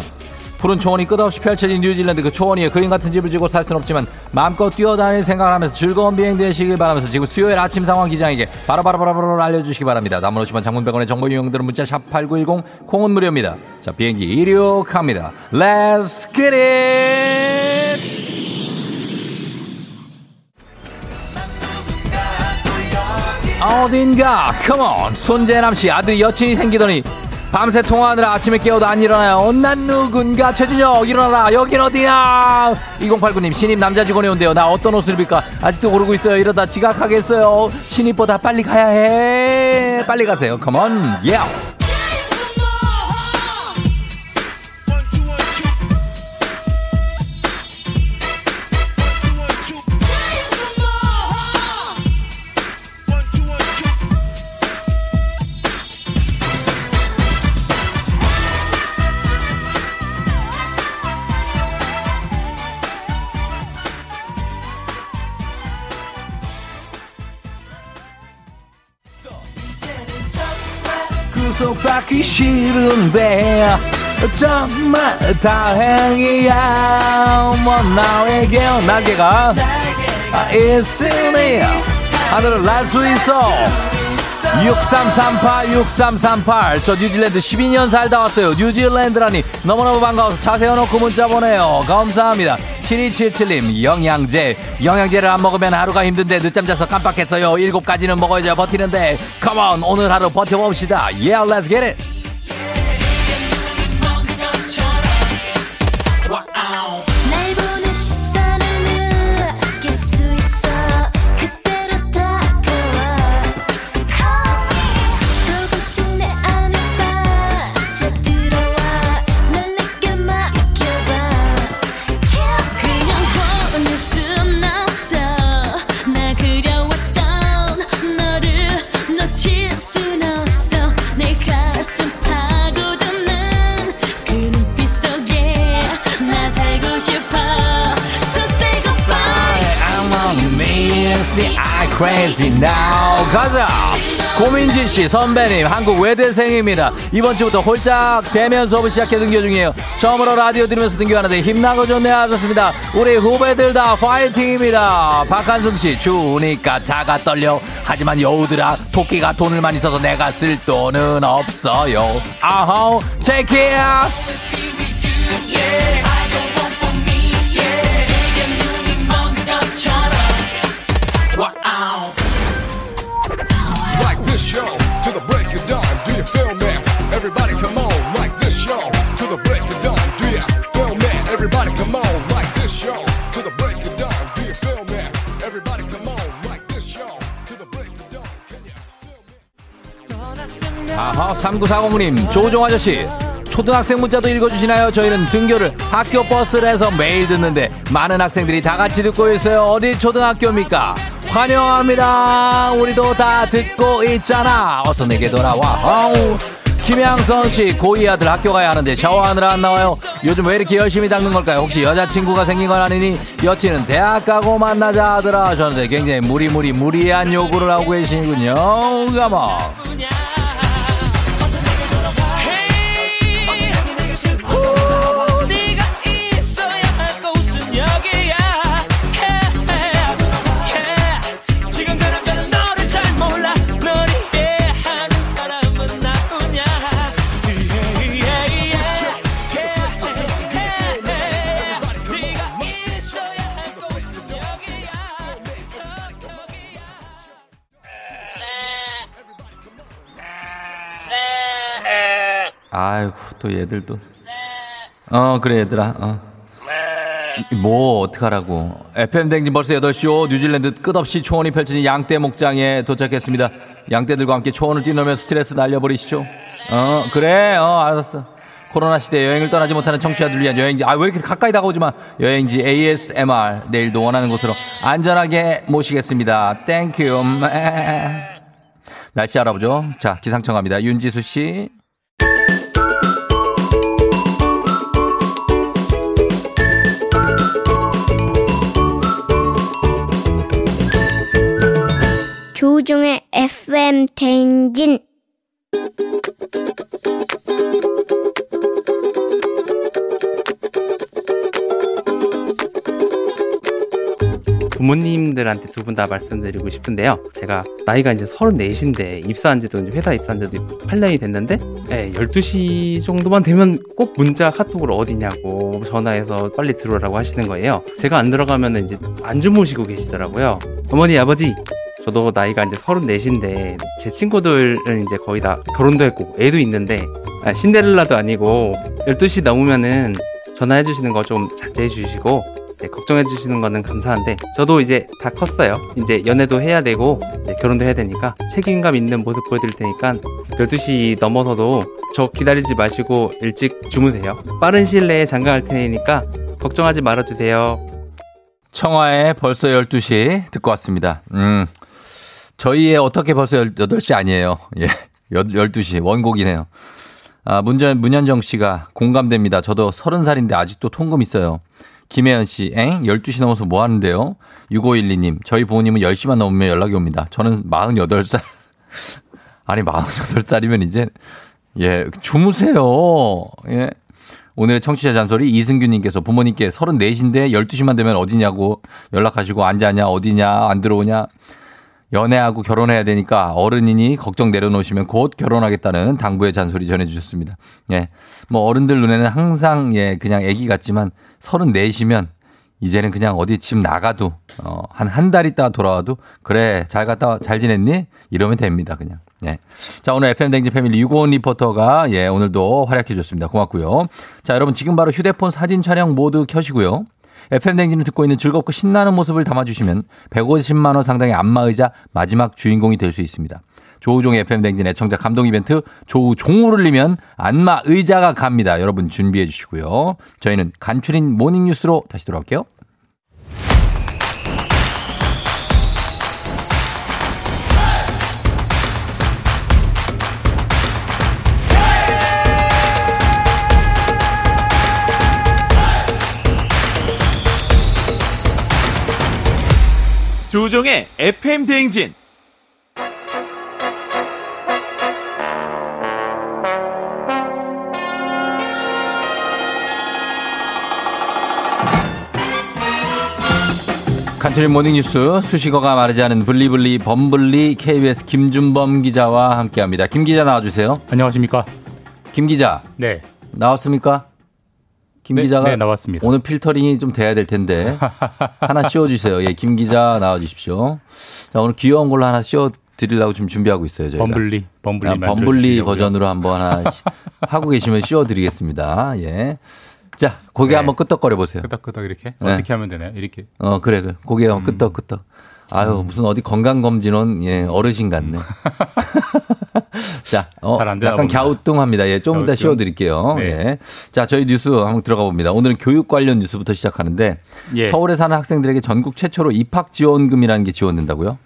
푸른 초원이 끝없이 펼쳐진 뉴질랜드 그 초원 위에 그림 같은 집을 지고 살 수는 없지만 마음껏 뛰어다닐 생각을 하면서 즐거운 비행 되시길 바라면서 지금 수요일 아침 상황 기장에게 바로바로바로바로 알려주시기 바랍니다. 담으로시면 장문병원의 정보 유형들은 문자 샵 8910 콩은 무료입니다. 자 비행기 이륙합니다. Let's get it! 어딘가 컴온 손재남씨 아들 여친이 생기더니 밤새 통화하느라 아침에 깨워도 안 일어나요. 난 누군가? 최준혁 일어나라. 여긴 어디야? 2089님 신입 남자 직원이 온대요. 나 어떤 옷을 입을까? 아직도 모르고 있어요. 이러다 지각하겠어요. 신입보다 빨리 가야 해. 빨리 가세요. 컴온 예구 속받기 싫은데 정말 다행이야. 뭐 나에게 날개가. 있으니 하늘을 날 수 있어. 6338 6338 저 뉴질랜드 12년 살다 왔어요. 뉴질랜드라니. 너무너무 반가워서 차 세워놓고 문자 보내요. 감사합니다 7277님 영양제. 영양제를 안 먹으면 하루가 힘든데 늦잠 자서 깜빡했어요. 7가지는 먹어야지 버티는데. 컴온 오늘 하루 버텨봅시다. Yeah let's get it crazy now 가자 고민지 씨 선배님 한국 외대생입니다. 이번 주부터 홀짝 대면 수업을 시작해 등교 중이에요. 처음으로 라디오 들으면서 등교하는데 힘나고 좋네 하셨습니다. 우리 후배들 다 파이팅입니다. 박한승 씨 추우니까 자가 떨려. 하지만 여우들아 토끼가 돈을 많이 써서 내가 쓸 돈은 없어요. 아호 체키야. Like 아하 3940님 조종 아저씨 초등학생 문자도 읽어주시나요? 저희는 등교를 학교 버스를 해서 매일 듣는데 많은 학생들이 다 같이 듣고 있어요. 어디 초등학교입니까? 환영합니다. 우리도 다 듣고 있잖아. 어서 내게 돌아와. 아우. 김양선 씨 고2 아들 학교 가야 하는데 샤워하느라 안 나와요. 요즘 왜 이렇게 열심히 닦는 걸까요? 혹시 여자친구가 생긴 건 아니니 여친은 대학 가고 만나자 하더라 하셨는데 굉장히 무리무리 무리한 요구를 하고 계시군요. 가만. 아이고 또 얘들도. 어 그래 얘들아. 어. 이- 뭐 어떡하라고. FM 댕진 벌써 8시오. 뉴질랜드 끝없이 초원이 펼쳐진 양떼 목장에 도착했습니다. 양떼들과 함께 초원을 뛰놀며 스트레스 날려버리시죠. 어 그래. 어 알았어. 코로나 시대 여행을 떠나지 못하는 청취자들 위한 여행지. 아 왜 이렇게 가까이 다가오지 마 여행지 ASMR 내일도 원하는 곳으로 안전하게 모시겠습니다. Thank you 날씨 알아보죠. 자 기상청 갑니다. 윤지수 씨 조종의 FM 대행진 부모님들한테 두 분 다 말씀드리고 싶은데요. 제가 나이가 이제 34인데 입사한 지도 이제 회사 입사한 지도 8년이 됐는데 예, 12시 정도만 되면 꼭 문자 카톡으로 어디냐고 전화해서 빨리 들어오라고 하시는 거예요. 제가 안 들어가면 이제 안 주무시고 계시더라고요. 어머니 아버지 저도 나이가 이제 34인데 제 친구들은 이제 거의 다 결혼도 했고 애도 있는데 아, 신데렐라도 아니고 12시 넘으면은 전화해 주시는 거 좀 자제해 주시고 네, 걱정해 주시는 거는 감사한데 저도 이제 다 컸어요. 이제 연애도 해야 되고 네, 결혼도 해야 되니까 책임감 있는 모습 보여드릴 테니까 12시 넘어서도 저 기다리지 마시고 일찍 주무세요. 빠른 시일 내에 장가갈 테니까 걱정하지 말아주세요. 청하에 벌써 12시 듣고 왔습니다. 음. 저희의 어떻게 벌써 8시 아니에요. 예. 12시 원곡이네요. 아, 문전, 문현정 씨가 공감됩니다. 저도 30살인데 아직도 통금 있어요. 김혜연 씨, 엥? 12시 넘어서 뭐 하는데요? 6512님, 저희 부모님은 10시만 넘으면 연락이 옵니다. 저는 48살. 아니, 48살이면 이제, 예, 주무세요. 예. 오늘의 청취자 잔소리 이승규님께서 부모님께 34시인데 12시만 되면 어디냐고 연락하시고 안 자냐, 어디냐, 안 들어오냐. 연애하고 결혼해야 되니까 어른이니 걱정 내려놓으시면 곧 결혼하겠다는 당부의 잔소리 전해주셨습니다. 예. 뭐 어른들 눈에는 항상 예, 그냥 애기 같지만 34시면 이제는 그냥 어디 집 나가도 어, 한 한 달 있다 돌아와도 그래 잘 갔다 와, 잘 지냈니? 이러면 됩니다 그냥. 예. 자 오늘 FM 댕지 패밀리 유고원 리포터가 예 오늘도 활약해 줬습니다. 고맙고요. 자 여러분 지금 바로 휴대폰 사진 촬영 모두 켜시고요. FM 댕진을 듣고 있는 즐겁고 신나는 모습을 담아주시면 150만 원 상당의 안마의자 마지막 주인공이 될 수 있습니다. 조우종의 FM 댕진 애청자 감동 이벤트 조우종을 울리면 안마 의자가 갑니다. 여러분 준비해 주시고요. 저희는 간추린 모닝 뉴스로 다시 돌아올게요. 조종의 FM 대행진. 간추린 모닝뉴스 수식어가 마르지 않은 블리블리 범블리 KBS 김준범 기자와 함께합니다. 김 기자 나와주세요. 안녕하십니까? 김 기자. 네. 나왔습니까? 김 네, 기자가 네, 나왔습니다. 오늘 필터링이 좀 돼야 될 텐데 하나 씌워주세요. 예, 김 기자 나와주십시오. 자, 오늘 귀여운 걸로 하나 씌워 드리려고 지금 준비하고 있어요. 저희가. 범블리, 범블리 아, 범블리. 버전으로 한번 하나 시- 하고 계시면 씌워드리겠습니다. 예. 자, 고개 네. 한번 끄덕거려 보세요. 끄덕끄덕 이렇게 네. 어떻게 하면 되나요? 이렇게 어, 그래, 그래. 고개 한번 끄덕끄덕. 아유, 무슨 어디 건강검진원, 예, 어르신 같네. 자, 어, 잘안 되나 약간 봅니다. 갸우뚱합니다. 예, 좀 이따. 씌워드릴게요. 네. 예. 자, 저희 뉴스 한번 들어가 봅니다. 오늘은 교육 관련 뉴스부터 시작하는데, 예. 서울에 사는 학생들에게 전국 최초로 입학 지원금이라는 게 지원된다고요?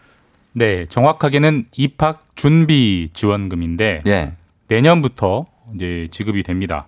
네, 정확하게는 입학 준비 지원금인데 예. 내년부터 이제 지급이 됩니다.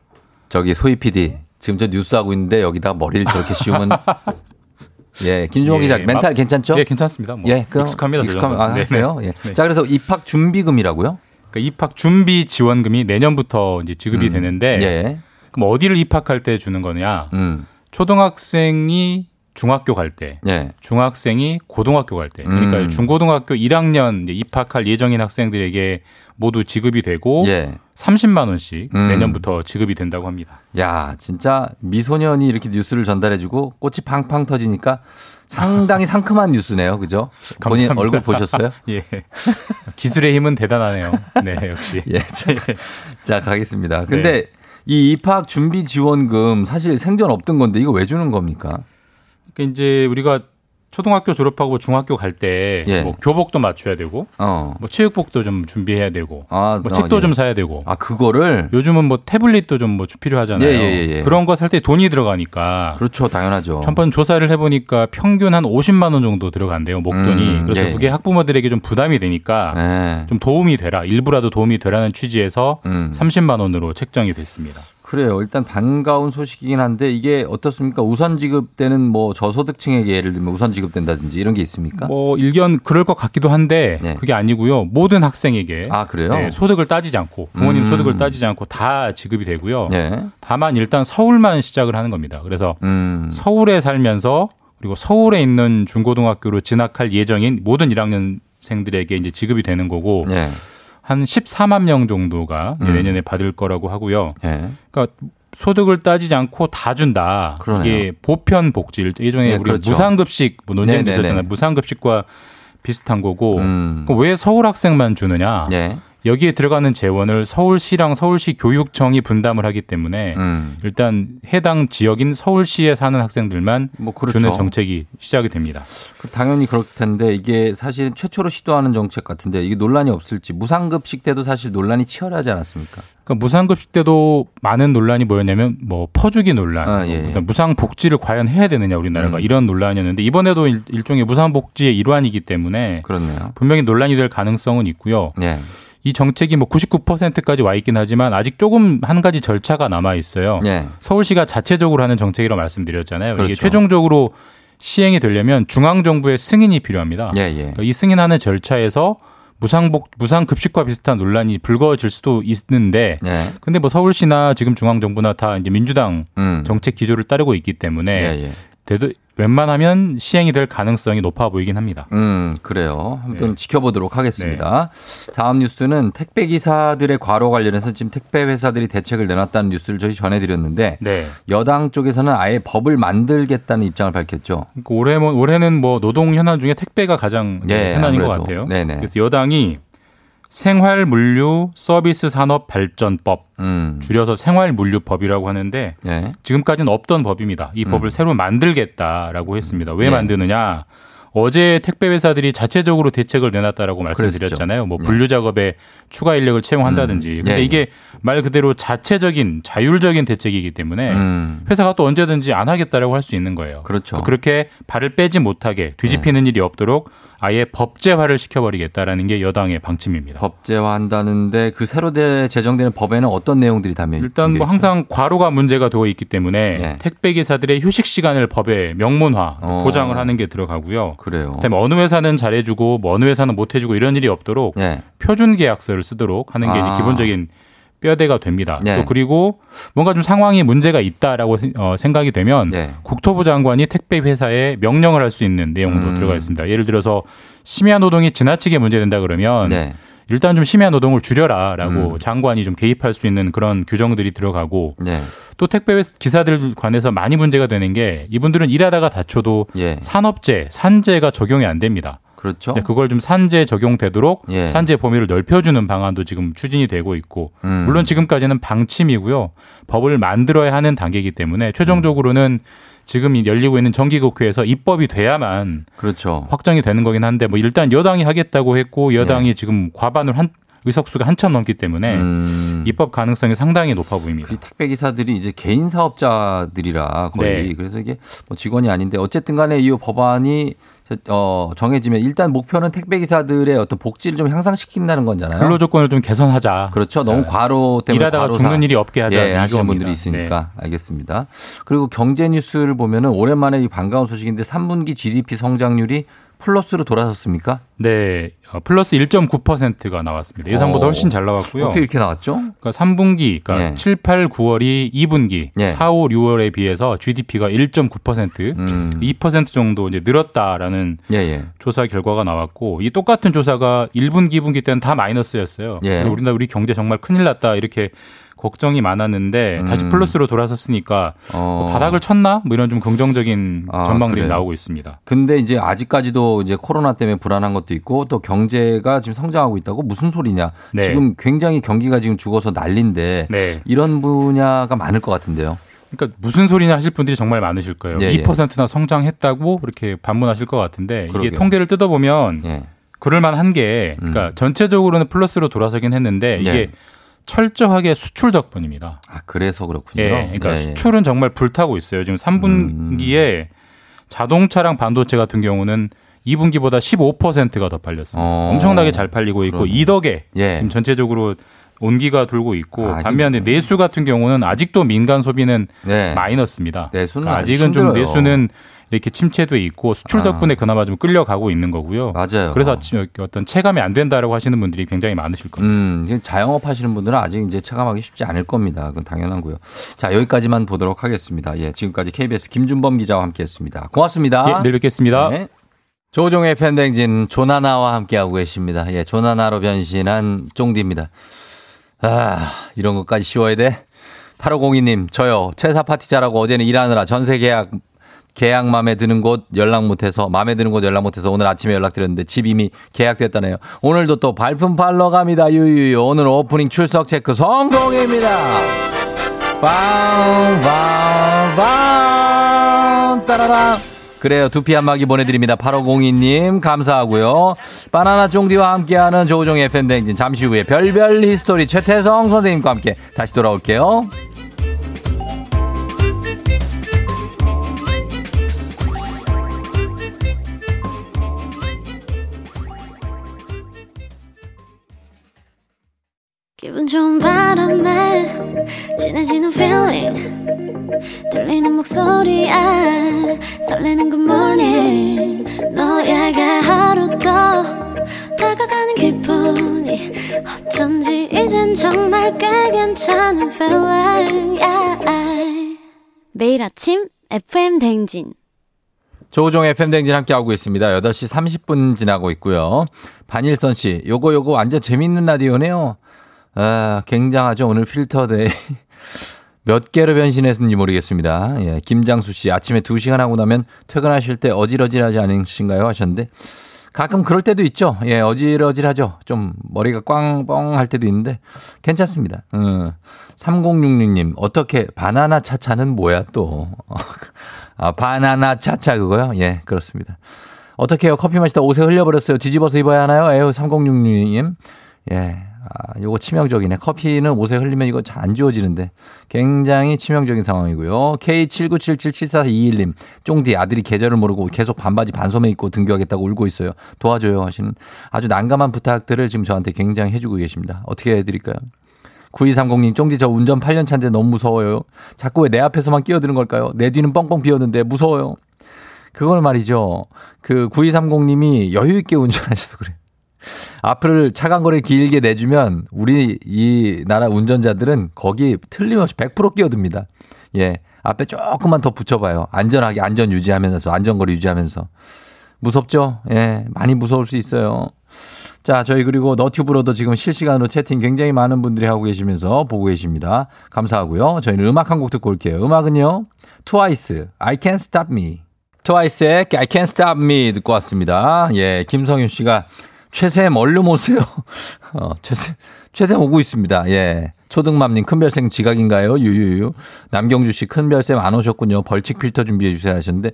저기 소희 PD, 지금 저 뉴스 하고 있는데 여기다 머리를 저렇게 씌우면, 예, 김준호 예, 기자, 멘탈 막- 괜찮죠? 예, 괜찮습니다. 뭐 예, 익숙합니다. 저 익숙함, 정도는. 아, 네, 하세요? 네. 예. 네. 자, 그래서 입학 준비금이라고요? 그러니까 입학 준비 지원금이 내년부터 이제 지급이 음. 되는데 예. 그럼 어디를 입학할 때 주는 거냐? 음. 초등학생이 중학교 갈 때, 예. 중학생이 고등학교 갈 때, 그러니까 음. 중고등학교 1학년 이제 입학할 예정인 학생들에게 모두 지급이 되고 예. 30만 원씩 음. 내년부터 지급이 된다고 합니다. 야, 진짜 미소년이 이렇게 뉴스를 전달해주고 꽃이 팡팡 터지니까 상당히 상큼한 뉴스네요. 그죠? 본인 감사합니다. 얼굴 보셨어요? 예. 기술의 힘은 대단하네요. 네, 역시. 예. 자, 자, 가겠습니다. 근데 이 입학 준비 지원금 사실 생전 없던 건데 이거 왜 주는 겁니까? 그러니까 이제 우리가 초등학교 졸업하고 중학교 갈때 예. 뭐 교복도 맞춰야 되고 어. 뭐 체육복도 좀 준비해야 되고 아, 뭐 어, 책도 예. 좀 사야 되고 아, 그거를 요즘은 뭐 태블릿도 좀 뭐 필요하잖아요. 예, 예, 예, 예. 그런 거 살 때 돈이 들어가니까 그렇죠. 당연하죠. 한번 조사를 해보니까 평균 한 50만 원 정도 들어간대요 목돈이. 음, 그래서 예. 그게 학부모들에게 좀 부담이 되니까 예. 좀 도움이 되라 일부라도 도움이 되라는 취지에서 음. 30만 원으로 책정이 됐습니다. 그래요. 일단 반가운 소식이긴 한데 이게 어떻습니까? 우선 지급되는 뭐 저소득층에게 예를 들면 우선 지급된다든지 이런 게 있습니까? 뭐 일견 그럴 것 같기도 한데 네. 그게 아니고요. 모든 학생에게 아, 그래요? 네, 소득을 따지지 않고 부모님 음. 소득을 따지지 않고 다 지급이 되고요. 예. 다만 일단 서울만 시작을 하는 겁니다. 그래서 음. 서울에 살면서 그리고 서울에 있는 중고등학교로 진학할 예정인 모든 1학년 생들에게 이제 지급이 되는 거고 예. 한 14만 명 정도가 음. 내년에 받을 거라고 하고요. 예. 그러니까 소득을 따지지 않고 다 준다. 그러네요. 이게 보편 복지 예전에 네, 우리 그렇죠. 무상급식 뭐 논쟁도 네네네. 있었잖아요. 무상급식과 비슷한 거고 음. 그럼 왜 서울 학생만 주느냐? 예. 여기에 들어가는 재원을 서울시랑 서울시 교육청이 분담을 하기 때문에 음. 일단 해당 지역인 서울시에 사는 학생들만 뭐 그렇죠. 주는 정책이 시작이 됩니다. 그 당연히 그럴 텐데 이게 사실 최초로 시도하는 정책 같은데 이게 논란이 없을지 무상급식 때도 사실 논란이 치열하지 않았습니까? 그러니까 무상급식 때도 많은 논란이 뭐였냐면 뭐 퍼주기 논란, 아, 예, 예. 무상복지를 과연 해야 되느냐 우리나라가 음. 이런 논란이었는데 이번에도 일, 일종의 무상복지의 일환이기 때문에 그렇네요. 분명히 논란이 될 가능성은 있고요. 예. 이 정책이 뭐 99%까지 와 있긴 하지만 아직 조금 한 가지 절차가 남아 있어요. 예. 서울시가 자체적으로 하는 정책이라고 말씀드렸잖아요. 이게 그렇죠. 최종적으로 시행이 되려면 중앙 정부의 승인이 필요합니다. 예, 예. 그러니까 이 승인하는 절차에서 무상복 무상 급식과 비슷한 논란이 불거질 수도 있는데 예. 근데 뭐 서울시나 지금 중앙 정부나 다 이제 민주당 음. 정책 기조를 따르고 있기 때문에 되도 웬만하면 시행이 될 가능성이 높아 보이긴 합니다. 음, 그래요. 아무튼 네. 지켜보도록 하겠습니다. 다음 뉴스는 택배 기사들의 과로 관련해서 지금 택배 회사들이 대책을 내놨다는 뉴스를 저희 전해드렸는데 네. 여당 쪽에서는 아예 법을 만들겠다는 입장을 밝혔죠. 그러니까 올해 뭐 올해는 뭐 노동 현안 중에 택배가 가장 예, 현안인 것. 같아요. 네네. 그래서 여당이 생활물류 서비스 산업 발전법 음. 줄여서 생활물류법이라고 하는데 예. 지금까지는 없던 법입니다. 이 법을 음. 새로 만들겠다라고 했습니다. 왜 예. 만드느냐? 어제 택배 회사들이 자체적으로 대책을 내놨다라고 말씀드렸잖아요. 뭐 예. 분류 작업에 추가 인력을 채용한다든지. 음. 근데 예, 예. 이게 말 그대로 자체적인 자율적인 대책이기 때문에 음. 회사가 또 언제든지 안 하겠다라고 할 수 있는 거예요. 그렇죠. 그렇게 발을 빼지 못하게 뒤집히는 일이 없도록 아예 법제화를 시켜버리겠다라는 게 여당의 방침입니다. 법제화한다는데 그 새로 대 제정되는 법에는 어떤 내용들이 담겨 있 일단 뭐 항상 과로가 문제가 되어 있기 때문에 예. 택배 기사들의 휴식 시간을 법에 명문화 어. 보장을 하는 게 들어가고요. 그래요. 그다음에 어느 회사는 잘해주고 뭐 어느 회사는 못해주고 이런 일이 없도록 예. 표준 계약서를 쓰도록 하는 게 아. 기본적인 뼈대가 됩니다. 네. 또 그리고 뭔가 좀 상황이 문제가 있다라고 어, 생각이 되면 네. 국토부 장관이 택배 회사에 명령을 할 수 있는 내용도 음. 들어가 있습니다. 예를 들어서 심야 노동이 지나치게 문제된다 그러면 네. 일단 좀 심야 노동을 줄여라라고 음. 장관이 좀 개입할 수 있는 그런 규정들이 들어가고 네. 또 택배 기사들 관해서 많이 문제가 되는 게 이분들은 일하다가 다쳐도 예. 산업재, 산재가 적용이 안 됩니다. 그렇죠. 네, 그걸 좀 산재 적용되도록 예. 산재 범위를 넓혀주는 방안도 지금 추진이 되고 있고 음. 물론 지금까지는 방침이고요 법을 만들어야 하는 단계이기 때문에 최종적으로는 지금 이 열리고 있는 정기국회에서 입법이 돼야만 그렇죠. 확정이 되는 거긴 한데 뭐 일단 여당이 하겠다고 했고 여당이 예. 지금 과반을 한 의석수가 한참 넘기 때문에 음. 입법 가능성이 상당히 높아 보입니다. 그 택배 기사들이 이제 개인 사업자들이라 거의 네. 그래서 이게 뭐 직원이 아닌데 어쨌든 간에 이 법안이 어 정해지면 일단 목표는 택배 기사들의 어떤 복지를 좀 향상시킨다는 거잖아요. 근로 조건을 좀 개선하자. 그렇죠. 너무 과로 때문에 일하다가 과로사. 죽는 일이 없게 하자. 예, 하시는. 분들이 있으니까 알겠습니다. 그리고 경제 뉴스를 보면은 오랜만에 이 반가운 소식인데 3분기 GDP 성장률이 플러스로 돌아섰습니까? 네, 어, 플러스 1.9%가 나왔습니다. 예상보다 어. 훨씬 잘 나왔고요. 어떻게 이렇게 나왔죠? 그러니까 3분기, 그러니까 예. 7, 8, 9월이 2분기, 예. 4, 5, 6월에 비해서 GDP가 1.9%, 음. 2% 정도 이제 늘었다라는 예, 예. 조사 결과가 나왔고 이 똑같은 조사가 1분기, 2분기 때는 다 마이너스였어요. 예. 우리나라 우리 경제 정말 큰일 났다 이렇게 걱정이 많았는데 다시 음. 플러스로 돌아섰으니까 어. 뭐 바닥을 쳤나? 뭐 이런 좀 긍정적인 아, 전망들이 그래요? 나오고 있습니다. 근데 이제 아직까지도 이제 코로나 때문에 불안한 것도 있고 또 경제가 지금 성장하고 있다고 무슨 소리냐. 네. 지금 굉장히 경기가 지금 죽어서 난린데 네. 이런 분야가 많을 것 같은데요. 그러니까 무슨 소리냐 하실 분들이 정말 많으실 거예요. 예, 예. 2%나 성장했다고 이렇게 반문하실 것 같은데 그러게요. 이게 통계를 뜯어보면 예. 그럴만 한 게 그러니까 전체적으로는 플러스로 돌아서긴 했는데 이게 네. 철저하게 수출 덕분입니다. 아, 그래서 그렇군요. 예, 그러니까 예, 예. 수출은 정말 불타고 있어요. 지금 3분기에 자동차랑 반도체 같은 경우는 2분기보다 15%가 더 팔렸습니다. 어. 엄청나게 잘 팔리고 있고 그러네. 이 덕에 예. 지금 전체적으로 온기가 돌고 있고 아, 반면에 이게- 내수 같은 경우는 아직도 민간 소비는 네. 마이너스입니다. 내수는 그러니까 아직 아직은 좀 힘들어요. 내수는 이렇게 침체돼 있고 수출 아. 덕분에 그나마 좀 끌려가고 있는 거고요. 맞아요. 그래서 지- 어떤 체감이 안 된다라고 하시는 분들이 굉장히 많으실 겁니다. 음, 자영업 하시는 분들은 아직 이제 체감하기 쉽지 않을 겁니다. 그건 당연하고요. 자, 여기까지만 보도록 하겠습니다. 예, 지금까지 KBS 김준범 기자와 함께 했습니다. 고맙습니다. 예, 내일 뵙겠습니다. 네. 조종의 팬댕진 조나나와 함께하고 계십니다. 예, 조나나로 변신한 쫑디입니다. 아, 이런 것까지 씌워야 돼? 8502님, 저요. 퇴사 파티 자라고 어제는 일하느라 전세 계약, 계약 마음에 드는 곳 연락 못해서, 마음에 드는 곳 연락 못해서 오늘 아침에 연락드렸는데 집 이미 계약됐다네요. 오늘도 또 발품 팔러 갑니다. 유유유. 오늘 오프닝 출석 체크 성공입니다. 빵, 빵, 빵, 따라랑. 그래요. 두피 안마기 보내드립니다. 8502님, 감사하고요. 바나나 쫑디와 함께하는 조우종의 FM댕진. 잠시 후에 별별 히스토리 최태성 선생님과 함께 다시 돌아올게요. 기분 좋은 바람에 진해지는 feeling 들리는 목소리에 설레는 good morning 너에게 하루 더 다가가는 기분이 어쩐지 이젠 정말 꽤 괜찮은 feeling yeah. 매일 아침 FM 댕진 조우종의 팬댕진 함께하고 있습니다. 8시 30분 지나고 있고요. 반일선 씨, 요거 요거 완전 재밌는 라디오네요. 아, 굉장하죠. 오늘 필터데이. 몇 개로 변신했는지 모르겠습니다. 예, 김장수 씨, 아침에 2시간 하고 나면 퇴근하실 때 어질어질하지 않으신가요? 하셨는데, 가끔 그럴 때도 있죠. 예, 어질어질하죠. 좀 머리가 꽝뻥 할 때도 있는데, 괜찮습니다. 음, 3066님, 어떻게, 바나나 차차는 뭐야 또. 아, 바나나 차차 그거요? 예, 그렇습니다. 어떻게 해요? 커피 마시다 옷에 흘려버렸어요. 뒤집어서 입어야 하나요? 에휴, 3066님. 예. 아, 요거 치명적이네. 커피는 옷에 흘리면 이거 잘 안 지워지는데. 굉장히 치명적인 상황이고요. K79777421님. 쫑디 아들이 계절을 모르고 계속 반바지 반소매 입고 등교하겠다고 울고 있어요. 도와줘요 하시는 아주 난감한 부탁들을 지금 저한테 굉장히 해주고 계십니다. 어떻게 해드릴까요? 9230님, 쫑디 저 운전 8년 차인데 너무 무서워요. 자꾸 왜 내 앞에서만 끼어드는 걸까요? 내 뒤는 뻥뻥 비었는데 무서워요. 그걸 말이죠. 그 9230님이 여유있게 운전하셔서 그래요. 앞을 차간 거리를 길게 내주면 우리 이 나라 운전자들은 거기 틀림없이 100% 끼어듭니다. 예. 앞에 조금만 더 붙여봐요. 안전하게 안전 유지하면서 안전거리 유지하면서. 무섭죠? 예. 많이 무서울 수 있어요. 자, 저희 그리고 너튜브로도 지금 실시간으로 채팅 굉장히 많은 분들이 하고 계시면서 보고 계십니다. 감사하고요. 저희는 음악 한 곡 듣고 올게요. 음악은요. 트와이스, I Can't Stop Me. 트와이스의 I Can't Stop Me 듣고 왔습니다. 예, 김성윤 씨가 최샘 얼른 오세요. 어, 최샘, 최샘 오고 있습니다. 예. 초등맘님 큰별쌤 지각인가요? 유유유. 남경주 씨 큰별쌤 안 오셨군요. 벌칙 필터 준비해 주세요 하셨는데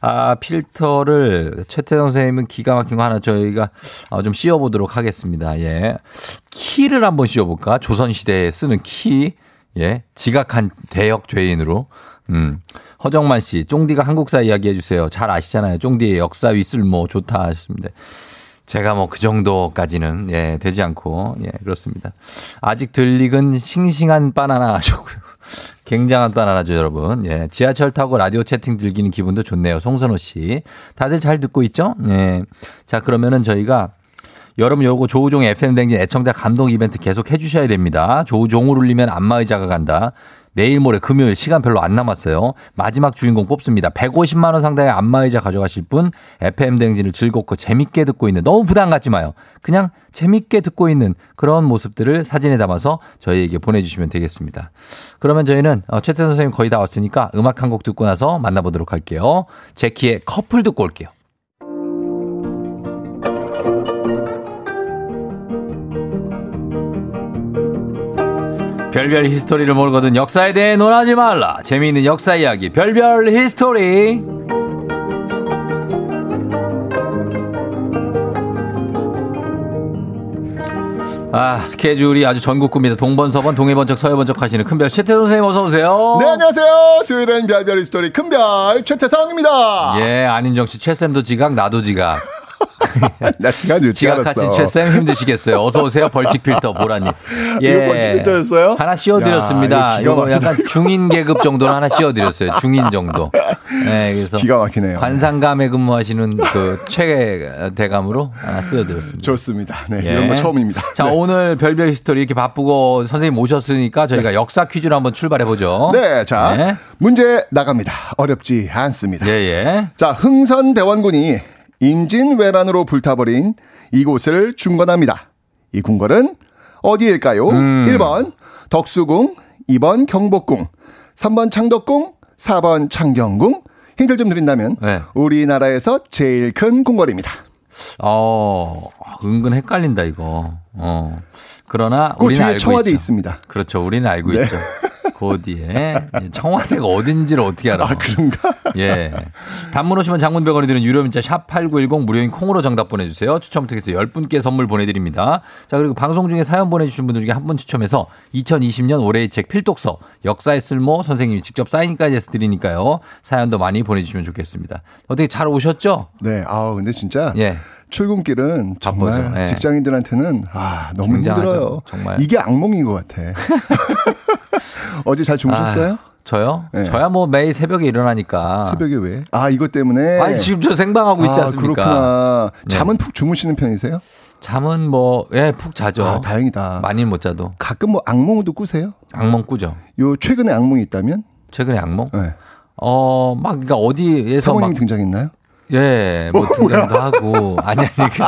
아 필터를 최태성 선생님은 기가 막힌 거 하나 저희가 어, 좀 씌워 보도록 하겠습니다. 예. 키를 한번 씌워 볼까? 조선 시대에 쓰는 키. 예. 지각한 대역 죄인으로. 음. 허정만 씨, 쫑디가 한국사 이야기 해 주세요. 잘 아시잖아요. 쫑디의 역사 위쓸모 좋다 하셨습니다. 제가 뭐 그 정도까지는 예 되지 않고 예 그렇습니다. 아직 들 익은 싱싱한 바나나 하셨고요. 굉장한 바나나죠 여러분. 예 지하철 타고 라디오 채팅 들기는 기분도 좋네요. 송선호 씨 다들 잘 듣고 있죠? 예. 자 그러면은 저희가 여러분 요거 조우종 FM 댕진 애청자 감동 이벤트 계속 해주셔야 됩니다. 조우종을 울리면 안마의자가 간다. 내일 모레 금요일 시간 별로 안 남았어요. 마지막 주인공 뽑습니다. 150만 원 상당의 안마의자 가져가실 분 FM 댕진을 즐겁고 재밌게 듣고 있는 너무 부담 갖지 마요. 그냥 재밌게 듣고 있는 그런 모습들을 사진에 담아서 저희에게 보내주시면 되겠습니다. 그러면 저희는 어, 최태선 선생님 거의 다 왔으니까 음악 한 곡 듣고 나서 만나보도록 할게요. 제키의 커플 듣고 올게요. 별별 히스토리를 모르거든 역사에 대해 논하지 말라. 재미있는 역사 이야기 별별 히스토리. 아 스케줄이 아주 전국구입니다. 동번서번 동해번쩍 서해번쩍 하시는 큰별 최태성 선생님 어서 오세요. 네, 안녕하세요. 수요일엔 별별 스토리 큰별 최태성입니다. 예 안인정 씨 최쌤도 지각 나도 지각. 나 지각 늦지 지각하신. 최쌤 힘드시겠어요. 어서 오세요 벌칙 필터 보라님. 이거 벌칙 필터였어요? 하나 씌워드렸습니다. 야, 이거 약간 중인 계급 정도로 하나 씌워드렸어요. 중인 정도. 네, 그래서 기가 막히네요. 관상감에 근무하시는 그 최 대감으로 하나 씌워드렸습니다. 좋습니다. 네, 예. 이런 거 처음입니다. 자, 네. 오늘 별별 히스토리 이렇게 바쁘고 선생님 모셨으니까 저희가 역사 퀴즈로 한번 출발해 보죠. 네, 자, 문제 나갑니다. 어렵지 않습니다. 예, 예. 자, 흥선 대원군이 임진왜란으로 불타버린 이곳을 중건합니다. 이 궁궐은 어디일까요? 음. 1번 덕수궁, 2번 경복궁, 3번 창덕궁, 4번 창경궁. 힌트를 좀 드린다면 네. 우리나라에서 제일 큰 궁궐입니다. 어, 은근 헷갈린다 이거. 어. 그러나 그 우리는 알고 청와대 있죠. 있습니다. 그렇죠. 우리는 알고 네. 있죠. 그 어디에 청와대가 어딘지를 어떻게 알아? 아, 그런가? 예. 단문 오시면 장문 100원이 드는 유료 문자 샵 8910 무료인 콩으로 정답 보내주세요. 추첨 통해서 10분께 선물 보내드립니다. 자, 그리고 방송 중에 사연 보내주신 분들 중에 한 분 추첨해서 2020년 올해의 책 필독서 역사의 쓸모 선생님이 직접 사인까지 해서 드리니까요. 사연도 많이 보내주시면 좋겠습니다. 어떻게 잘 오셨죠? 네, 아 근데 진짜 예. 출근길은 정말 바쁘죠. 예. 직장인들한테는 아 너무 굉장하죠. 힘들어요. 정말. 이게 악몽인 것 같아. 어제 잘 주무셨어요? 아, 저요? 네. 저야 뭐 매일 새벽에 일어나니까. 새벽에 왜? 아 이것 때문에. 아니, 지금 저 생방하고 있지 아, 않습니까? 그렇구나. 네. 잠은 푹 주무시는 편이세요? 잠은 뭐, 예, 푹 자죠. 아 다행이다. 많이는 못 자도. 가끔 뭐 악몽도 꾸세요? 악몽 꾸죠. 요 최근에 악몽이 있다면? 최근에 악몽? 네. 어, 막, 그러니까 어디에서 사모님 막. 등장했나요? 예, 뭐 등장도 하고. 아니, 아니, 그,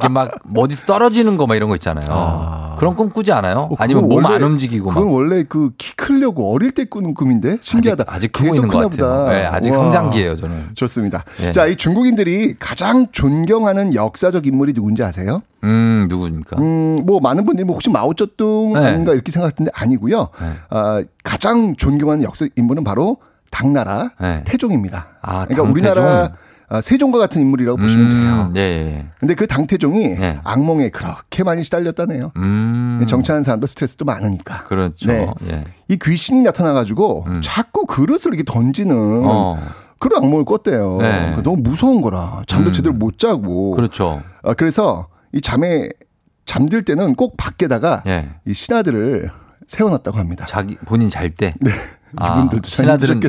이게 막, 뭐 어디서 떨어지는 거 막 이런 거 있잖아요. 그런 꿈 꾸지 않아요? 아니면 어, 그건 몸안 움직이고 막. 그건 원래 그 키 크려고 어릴 때 꾸는 꿈인데 신기하다. 아직, 아직 크고 있는 것 같아요. 보다. 예, 아직 우와. 성장기예요 저는. 좋습니다. 예. 자, 이 중국인들이 가장 존경하는 역사적 인물이 누군지 아세요? 음, 누구입니까? 음, 뭐 많은 분들이 뭐 혹시 마오쩌둥 네. 아닌가 이렇게 생각할 텐데 아니고요. 아, 가장 존경하는 역사 인물은 바로 당나라 네. 태종입니다. 아, 그러니까 당태종? 우리나라 아, 세종과 같은 인물이라고 보시면 돼요. 예, 예. 근데 그 당태종이 네. 악몽에 그렇게 많이 시달렸다네요. 음. 정치하는 사람도 스트레스도 많으니까. 그렇죠. 네. 예. 이 귀신이 나타나가지고 자꾸 그릇을 이렇게 던지는 어. 그런 악몽을 꿨대요. 네. 너무 무서운 거라. 잠도 음. 제대로 못 자고. 그렇죠. 아, 그래서 이 잠에 잠들 때는 꼭 밖에다가 예. 이 신하들을 세워놨다고 합니다. 자기 본인 잘 때. 네. 아, 신하들은.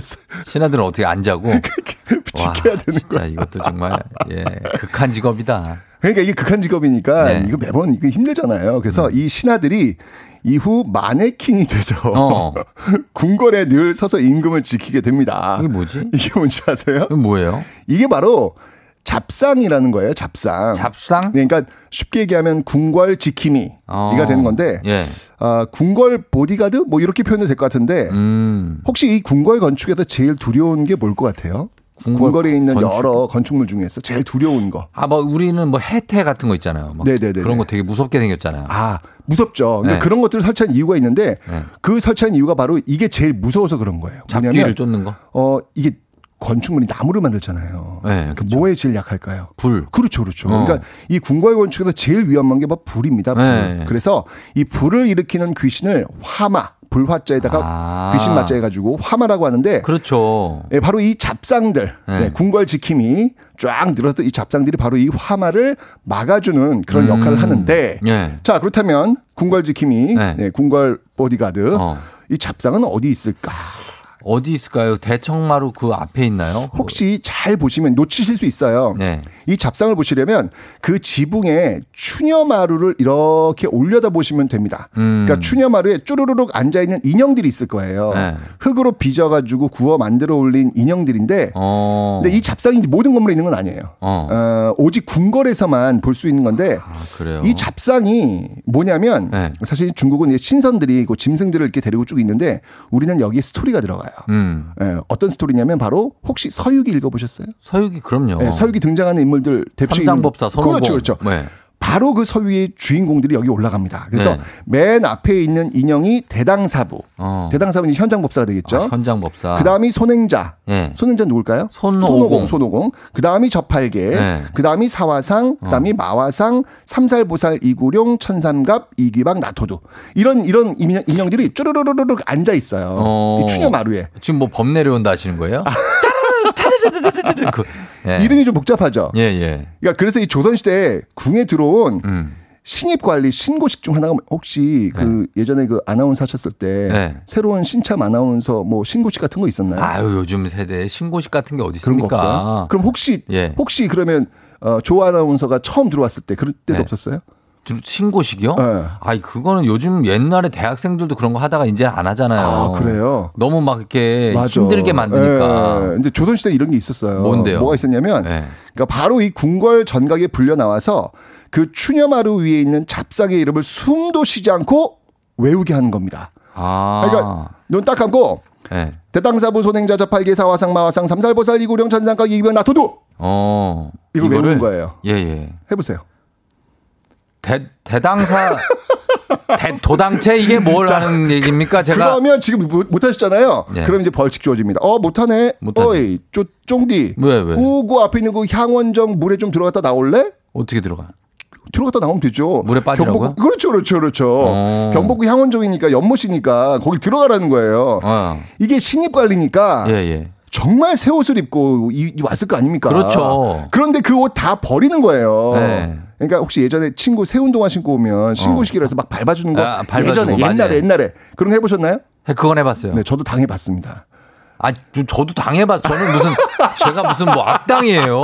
신하들은 어떻게 안 자고 지켜야 되는 진짜 이것도 정말 예 극한 직업이다. 그러니까 이게 극한 직업이니까 네. 이거 매번 이거 힘들잖아요. 그래서 이 신하들이 이후 마네킹이 돼서 어. 궁궐에 늘 서서 임금을 지키게 됩니다. 이게 뭐지? 이게 뭔지 아세요? 이게 뭐예요? 이게 바로 잡상이라는 거예요. 잡상. 잡상? 그러니까 쉽게 얘기하면 궁궐 지킴이 어. 되는 건데 예. 아, 궁궐 보디가드 뭐 이렇게 표현도 될 것 같은데 음. 혹시 이 궁궐 건축에서 제일 두려운 게 뭘 것 같아요? 궁궐 궁궐에 있는 건축? 여러 건축물 중에서 제일 두려운 거. 아, 뭐 우리는 뭐 해태 같은 거 있잖아요. 막 네네네네. 그런 거 되게 무섭게 생겼잖아요. 아, 무섭죠. 근데 네. 그런 것들을 설치한 이유가 있는데 그 설치한 이유가 바로 이게 제일 무서워서 그런 거예요. 잡기를 쫓는 거? 어, 이게 건축물이 나무로 만들잖아요. 네, 그 뭐에 제일 약할까요? 불. 그렇죠, 그렇죠. 어. 그러니까 이 궁궐 건축에서 제일 위험한 게 뭐 불입니다. 불. 네. 그래서 이 불을 일으키는 귀신을 화마, 불화자에다가 아. 귀신 맞자 해가지고 화마라고 하는데 그렇죠. 예, 바로 이 잡상들, 네. 네, 궁궐 지킴이 쫙 늘어서 이 잡상들이 바로 이 화마를 막아주는 그런 음. 역할을 하는데, 예. 자 그렇다면 궁궐 지킴이, 네. 네, 궁궐 보디가드, 어. 이 잡상은 어디 있을까? 어디 있을까요? 대청마루 그 앞에 있나요? 혹시 잘 보시면 놓치실 수 있어요. 네. 이 잡상을 보시려면 그 지붕에 추녀마루를 이렇게 올려다 보시면 됩니다. 음. 그러니까 추녀마루에 쭈루루룩 앉아 있는 인형들이 있을 거예요. 네. 흙으로 빚어가지고 구워 만들어 올린 인형들인데, 어. 근데 이 잡상이 모든 건물에 있는 건 아니에요. 어. 어, 오직 궁궐에서만 볼 수 있는 건데 아, 그래요. 이 잡상이 뭐냐면 네. 사실 중국은 신선들이 그 짐승들을 이렇게 데리고 쭉 있는데 우리는 여기에 스토리가 들어가요. 음. 예, 어떤 스토리냐면 바로 혹시 서유기 읽어보셨어요? 서유기 그럼요. 예, 서유기 등장하는 인물들 대표적인 삼장법사 선호공. 그렇죠, 그렇죠. 네. 바로 그 서유의 주인공들이 여기 올라갑니다. 그래서 네. 맨 앞에 있는 인형이 대당사부. 어. 대당사부는 이제 현장 법사가 되겠죠. 아, 현장 법사. 그 다음이 손행자. 예. 손행자 누굴까요? 손오공. 손오공. 손오공. 그 다음이 저팔계. 네. 그 다음이 사화상. 그 다음이 마화상. 삼살보살 이구룡 천삼갑 이귀박 나토두. 이런 이런 인형, 인형들이 쭈르르르르 앉아 있어요. 어. 이 추녀 마루에. 지금 뭐 범 내려온다 하시는 거예요? 짜르르르르르르르. 그, 예. 이름이 좀 복잡하죠. 예, 예. 그러니까 그래서 이 조선 시대에 궁에 들어온 음. 신입 관리 신고식 중 하나가 혹시 그 예전에 그 아나운서 하셨을 때 네. 새로운 신참 아나운서 뭐 신고식 같은 거 있었나요? 아유, 요즘 세대에 신고식 같은 게 어디 그런 거 있습니까? 없어요? 그럼 혹시 예. 혹시 그러면 어, 조 아나운서가 처음 들어왔을 때 그럴 때도 네. 없었어요? 들- 신고식이요? 네. 아이, 그거는 요즘 옛날에 대학생들도 그런 거 하다가 이제 안 하잖아요. 아 그래요? 너무 막 이렇게 맞아. 힘들게 만드니까. 예. 근데 조선 시대 이런 게 있었어요. 뭔데요? 뭐가 있었냐면 네. 그러니까 바로 이 궁궐 전각에 불려 나와서 그 추녀마루 위에 있는 잡상의 이름을 숨도 쉬지 않고 외우게 하는 겁니다. 아. 그러니까 눈 딱 감고 네. 대당사부 손행자 저팔계 사 화상 마화상 삼살보살 이구룡 천상각 이병 나토두 어. 이걸 이거를? 외우는 거예요. 예, 예. 해보세요. 대, 대당사, 대, 도당체 이게 뭘 하는 얘기입니까? 제가. 그거 하면 지금 못, 못 하셨잖아요. 예. 그럼 이제 벌칙 주어집니다. 어 못하네. 못하지. 어이 쪼 쫑디. 왜, 왜? 오그 앞에 있는 그 향원정 물에 좀 들어갔다 나올래? 어떻게 들어가? 들어갔다 나오면 되죠. 물에 빠지라고요? 경복- 그렇죠, 그렇죠, 그렇죠. 어. 경복구 향원정이니까 연못이니까 거기 들어가라는 거예요. 어. 이게 신입 관리니까 예, 예. 정말 새 옷을 입고 이- 왔을 거 아닙니까? 그렇죠. 그런데 그 옷 다 버리는 거예요. 네. 그러니까 혹시 예전에 친구 새 운동화 신고 오면 신고식이라서 막 밟아주는 거 아, 밟아주고, 예전에 옛날에 맞아요. 옛날에 그런 거 해보셨나요? 해- 그건 해봤어요. 네, 저도 당해봤습니다. 아, 저- 저도 당해봤, 저는 무슨, 제가 무슨 뭐 악당이에요?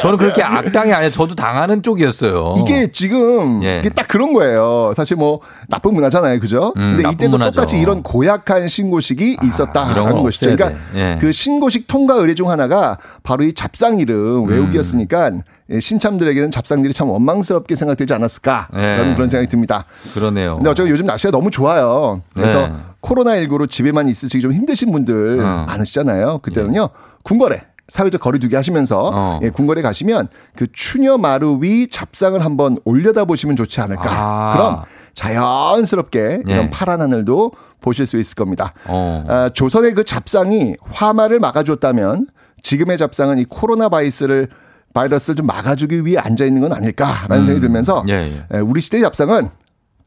저는 그렇게 악당이 아니라 저도 당하는 쪽이었어요. 이게 지금 예. 이게 딱 그런 거예요. 사실 뭐 나쁜 문화잖아요, 그죠? 음, 근데 이때도 문화죠. 똑같이 이런 고약한 신고식이 이런 있었다라는 건 것이죠. 그러니까 돼. 예. 그 신고식 통과 의례 중 하나가 바로 이 잡상 이름 외우기였으니까 예, 신참들에게는 잡상들이 참 원망스럽게 생각되지 않았을까라는 예. 그런 생각이 듭니다. 그러네요. 근데 어차피 요즘 날씨가 너무 좋아요. 그래서 네. 코로나19로 집에만 있으시기 좀 힘드신 분들 어. 많으시잖아요. 그때는요, 궁궐에 사회적 거리두기 하시면서 어. 예, 궁궐에 가시면 그 추녀 마루 위 잡상을 한번 올려다 보시면 좋지 않을까. 아. 그럼 자연스럽게 예. 이런 파란 하늘도 보실 수 있을 겁니다. 어. 아, 조선의 그 잡상이 화마를 막아줬다면 지금의 잡상은 이 코로나 바이러스를 바이러스를 좀 막아주기 위해 앉아 있는 건 아닐까라는 음. 생각이 들면서 예, 예. 예, 우리 시대의 잡상은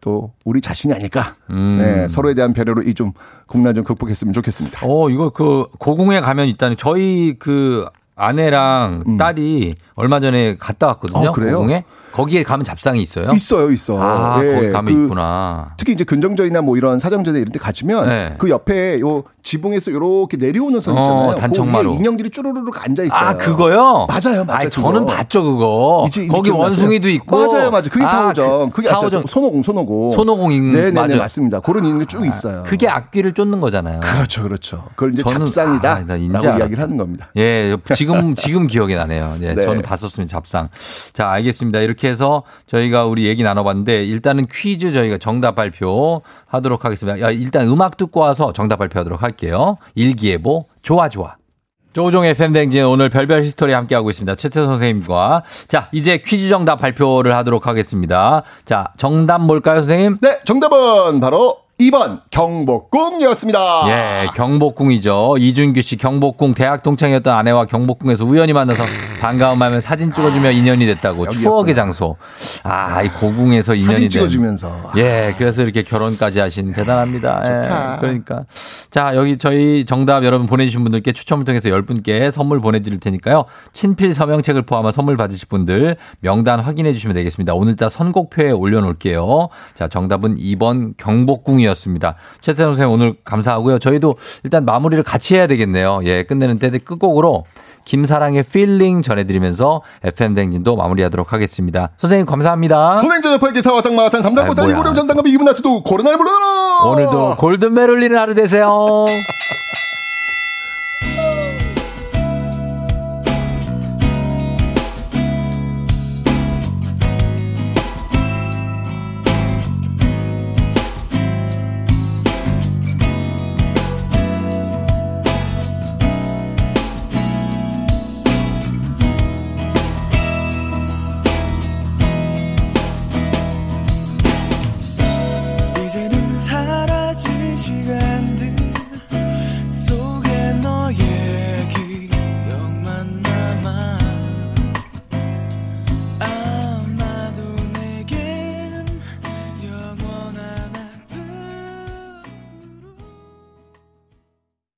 또 우리 자신이 아닐까. 음. 네, 서로에 대한 배려로 이 좀 국난 좀 극복했으면 좋겠습니다. 어, 이거 그 고궁에 가면 있다니 저희 그 아내랑 딸이 얼마 전에 갔다 왔거든요. 음. 어, 그래요? 고궁에. 거기에 가면 잡상이 있어요? 있어요, 있어. 아, 예, 거기 가면 그 있구나. 특히 이제 근정전이나 뭐 이런 사정전에 이런 데 가시면 네. 그 옆에 요 지붕에서 이렇게 내려오는 선 어, 있잖아요. 단청마루. 거기에 인형들이 쭈루루룩 앉아 있어요. 아, 그거요? 맞아요, 맞아요. 아니, 저는. 봤죠, 그거. 이제- 이제 거기? 원숭이도 있고. 맞아요, 맞아요. 그게 아, 사오정. 그 그게 사오정. 사오정. 손오공, 손오공. 손오공 인 네 네 네 맞아요. 맞습니다. 그런 인형이 쭉 있어요. 그게 악귀를 쫓는 거잖아요. 그렇죠, 그렇죠. 그걸 이제 저는- 잡상이다. 아, 라고. 이야기를 하는 겁니다. 예, 지금, 지금 기억이 나네요. 예, 네. 저는 봤었으면 잡상. 자, 알겠습니다. 이렇게 해서 저희가 우리 얘기 나눠봤는데 일단은 퀴즈 저희가 정답 발표 하도록 하겠습니다. 야, 일단 음악 듣고 와서 정답 발표하도록 할게요. 일기예보, 좋아, 좋아. 조우종의 FM댕진 오늘 별별 히스토리 함께하고 있습니다. 최태성 선생님과. 자, 이제 퀴즈 정답 발표를 하도록 하겠습니다. 자, 정답 뭘까요, 선생님? 네, 정답은 바로 2번 경복궁이었습니다. 예, 경복궁이죠. 이준규 씨 경복궁 대학 동창이었던 아내와 경복궁에서 우연히 만나서 반가움하면 사진 찍어주며 인연이 됐다고 추억의 장소. 아, 이 고궁에서 인연이 사진 된. 찍어주면서. 예, 그래서 이렇게 결혼까지 하신 대단합니다. 좋다. 예, 그러니까. 자, 여기 저희 정답 여러분 보내주신 분들께 추첨을 통해서 10분께 선물 보내드릴 테니까요. 친필 서명책을 포함한 선물 받으실 분들 명단 확인해 주시면 되겠습니다. 오늘자 선곡표에 올려놓을게요. 자, 정답은 2번 경복궁이 었습니다. 최태성 선생님 오늘 감사하고요. 저희도 일단 마무리를 같이 해야 되겠네요. 예, 끝내는 때 끝곡으로 김사랑의 필링 전해드리면서 FM댕진도 마무리하도록 하겠습니다. 선생님 감사합니다. 선행제접할 기사 와 상 마산 삼달고사 아, 뭐야. 이고령 전상갑 이기분 나트도 코로나를 불러라. 오늘도 골든벨 울리는 하루 되세요.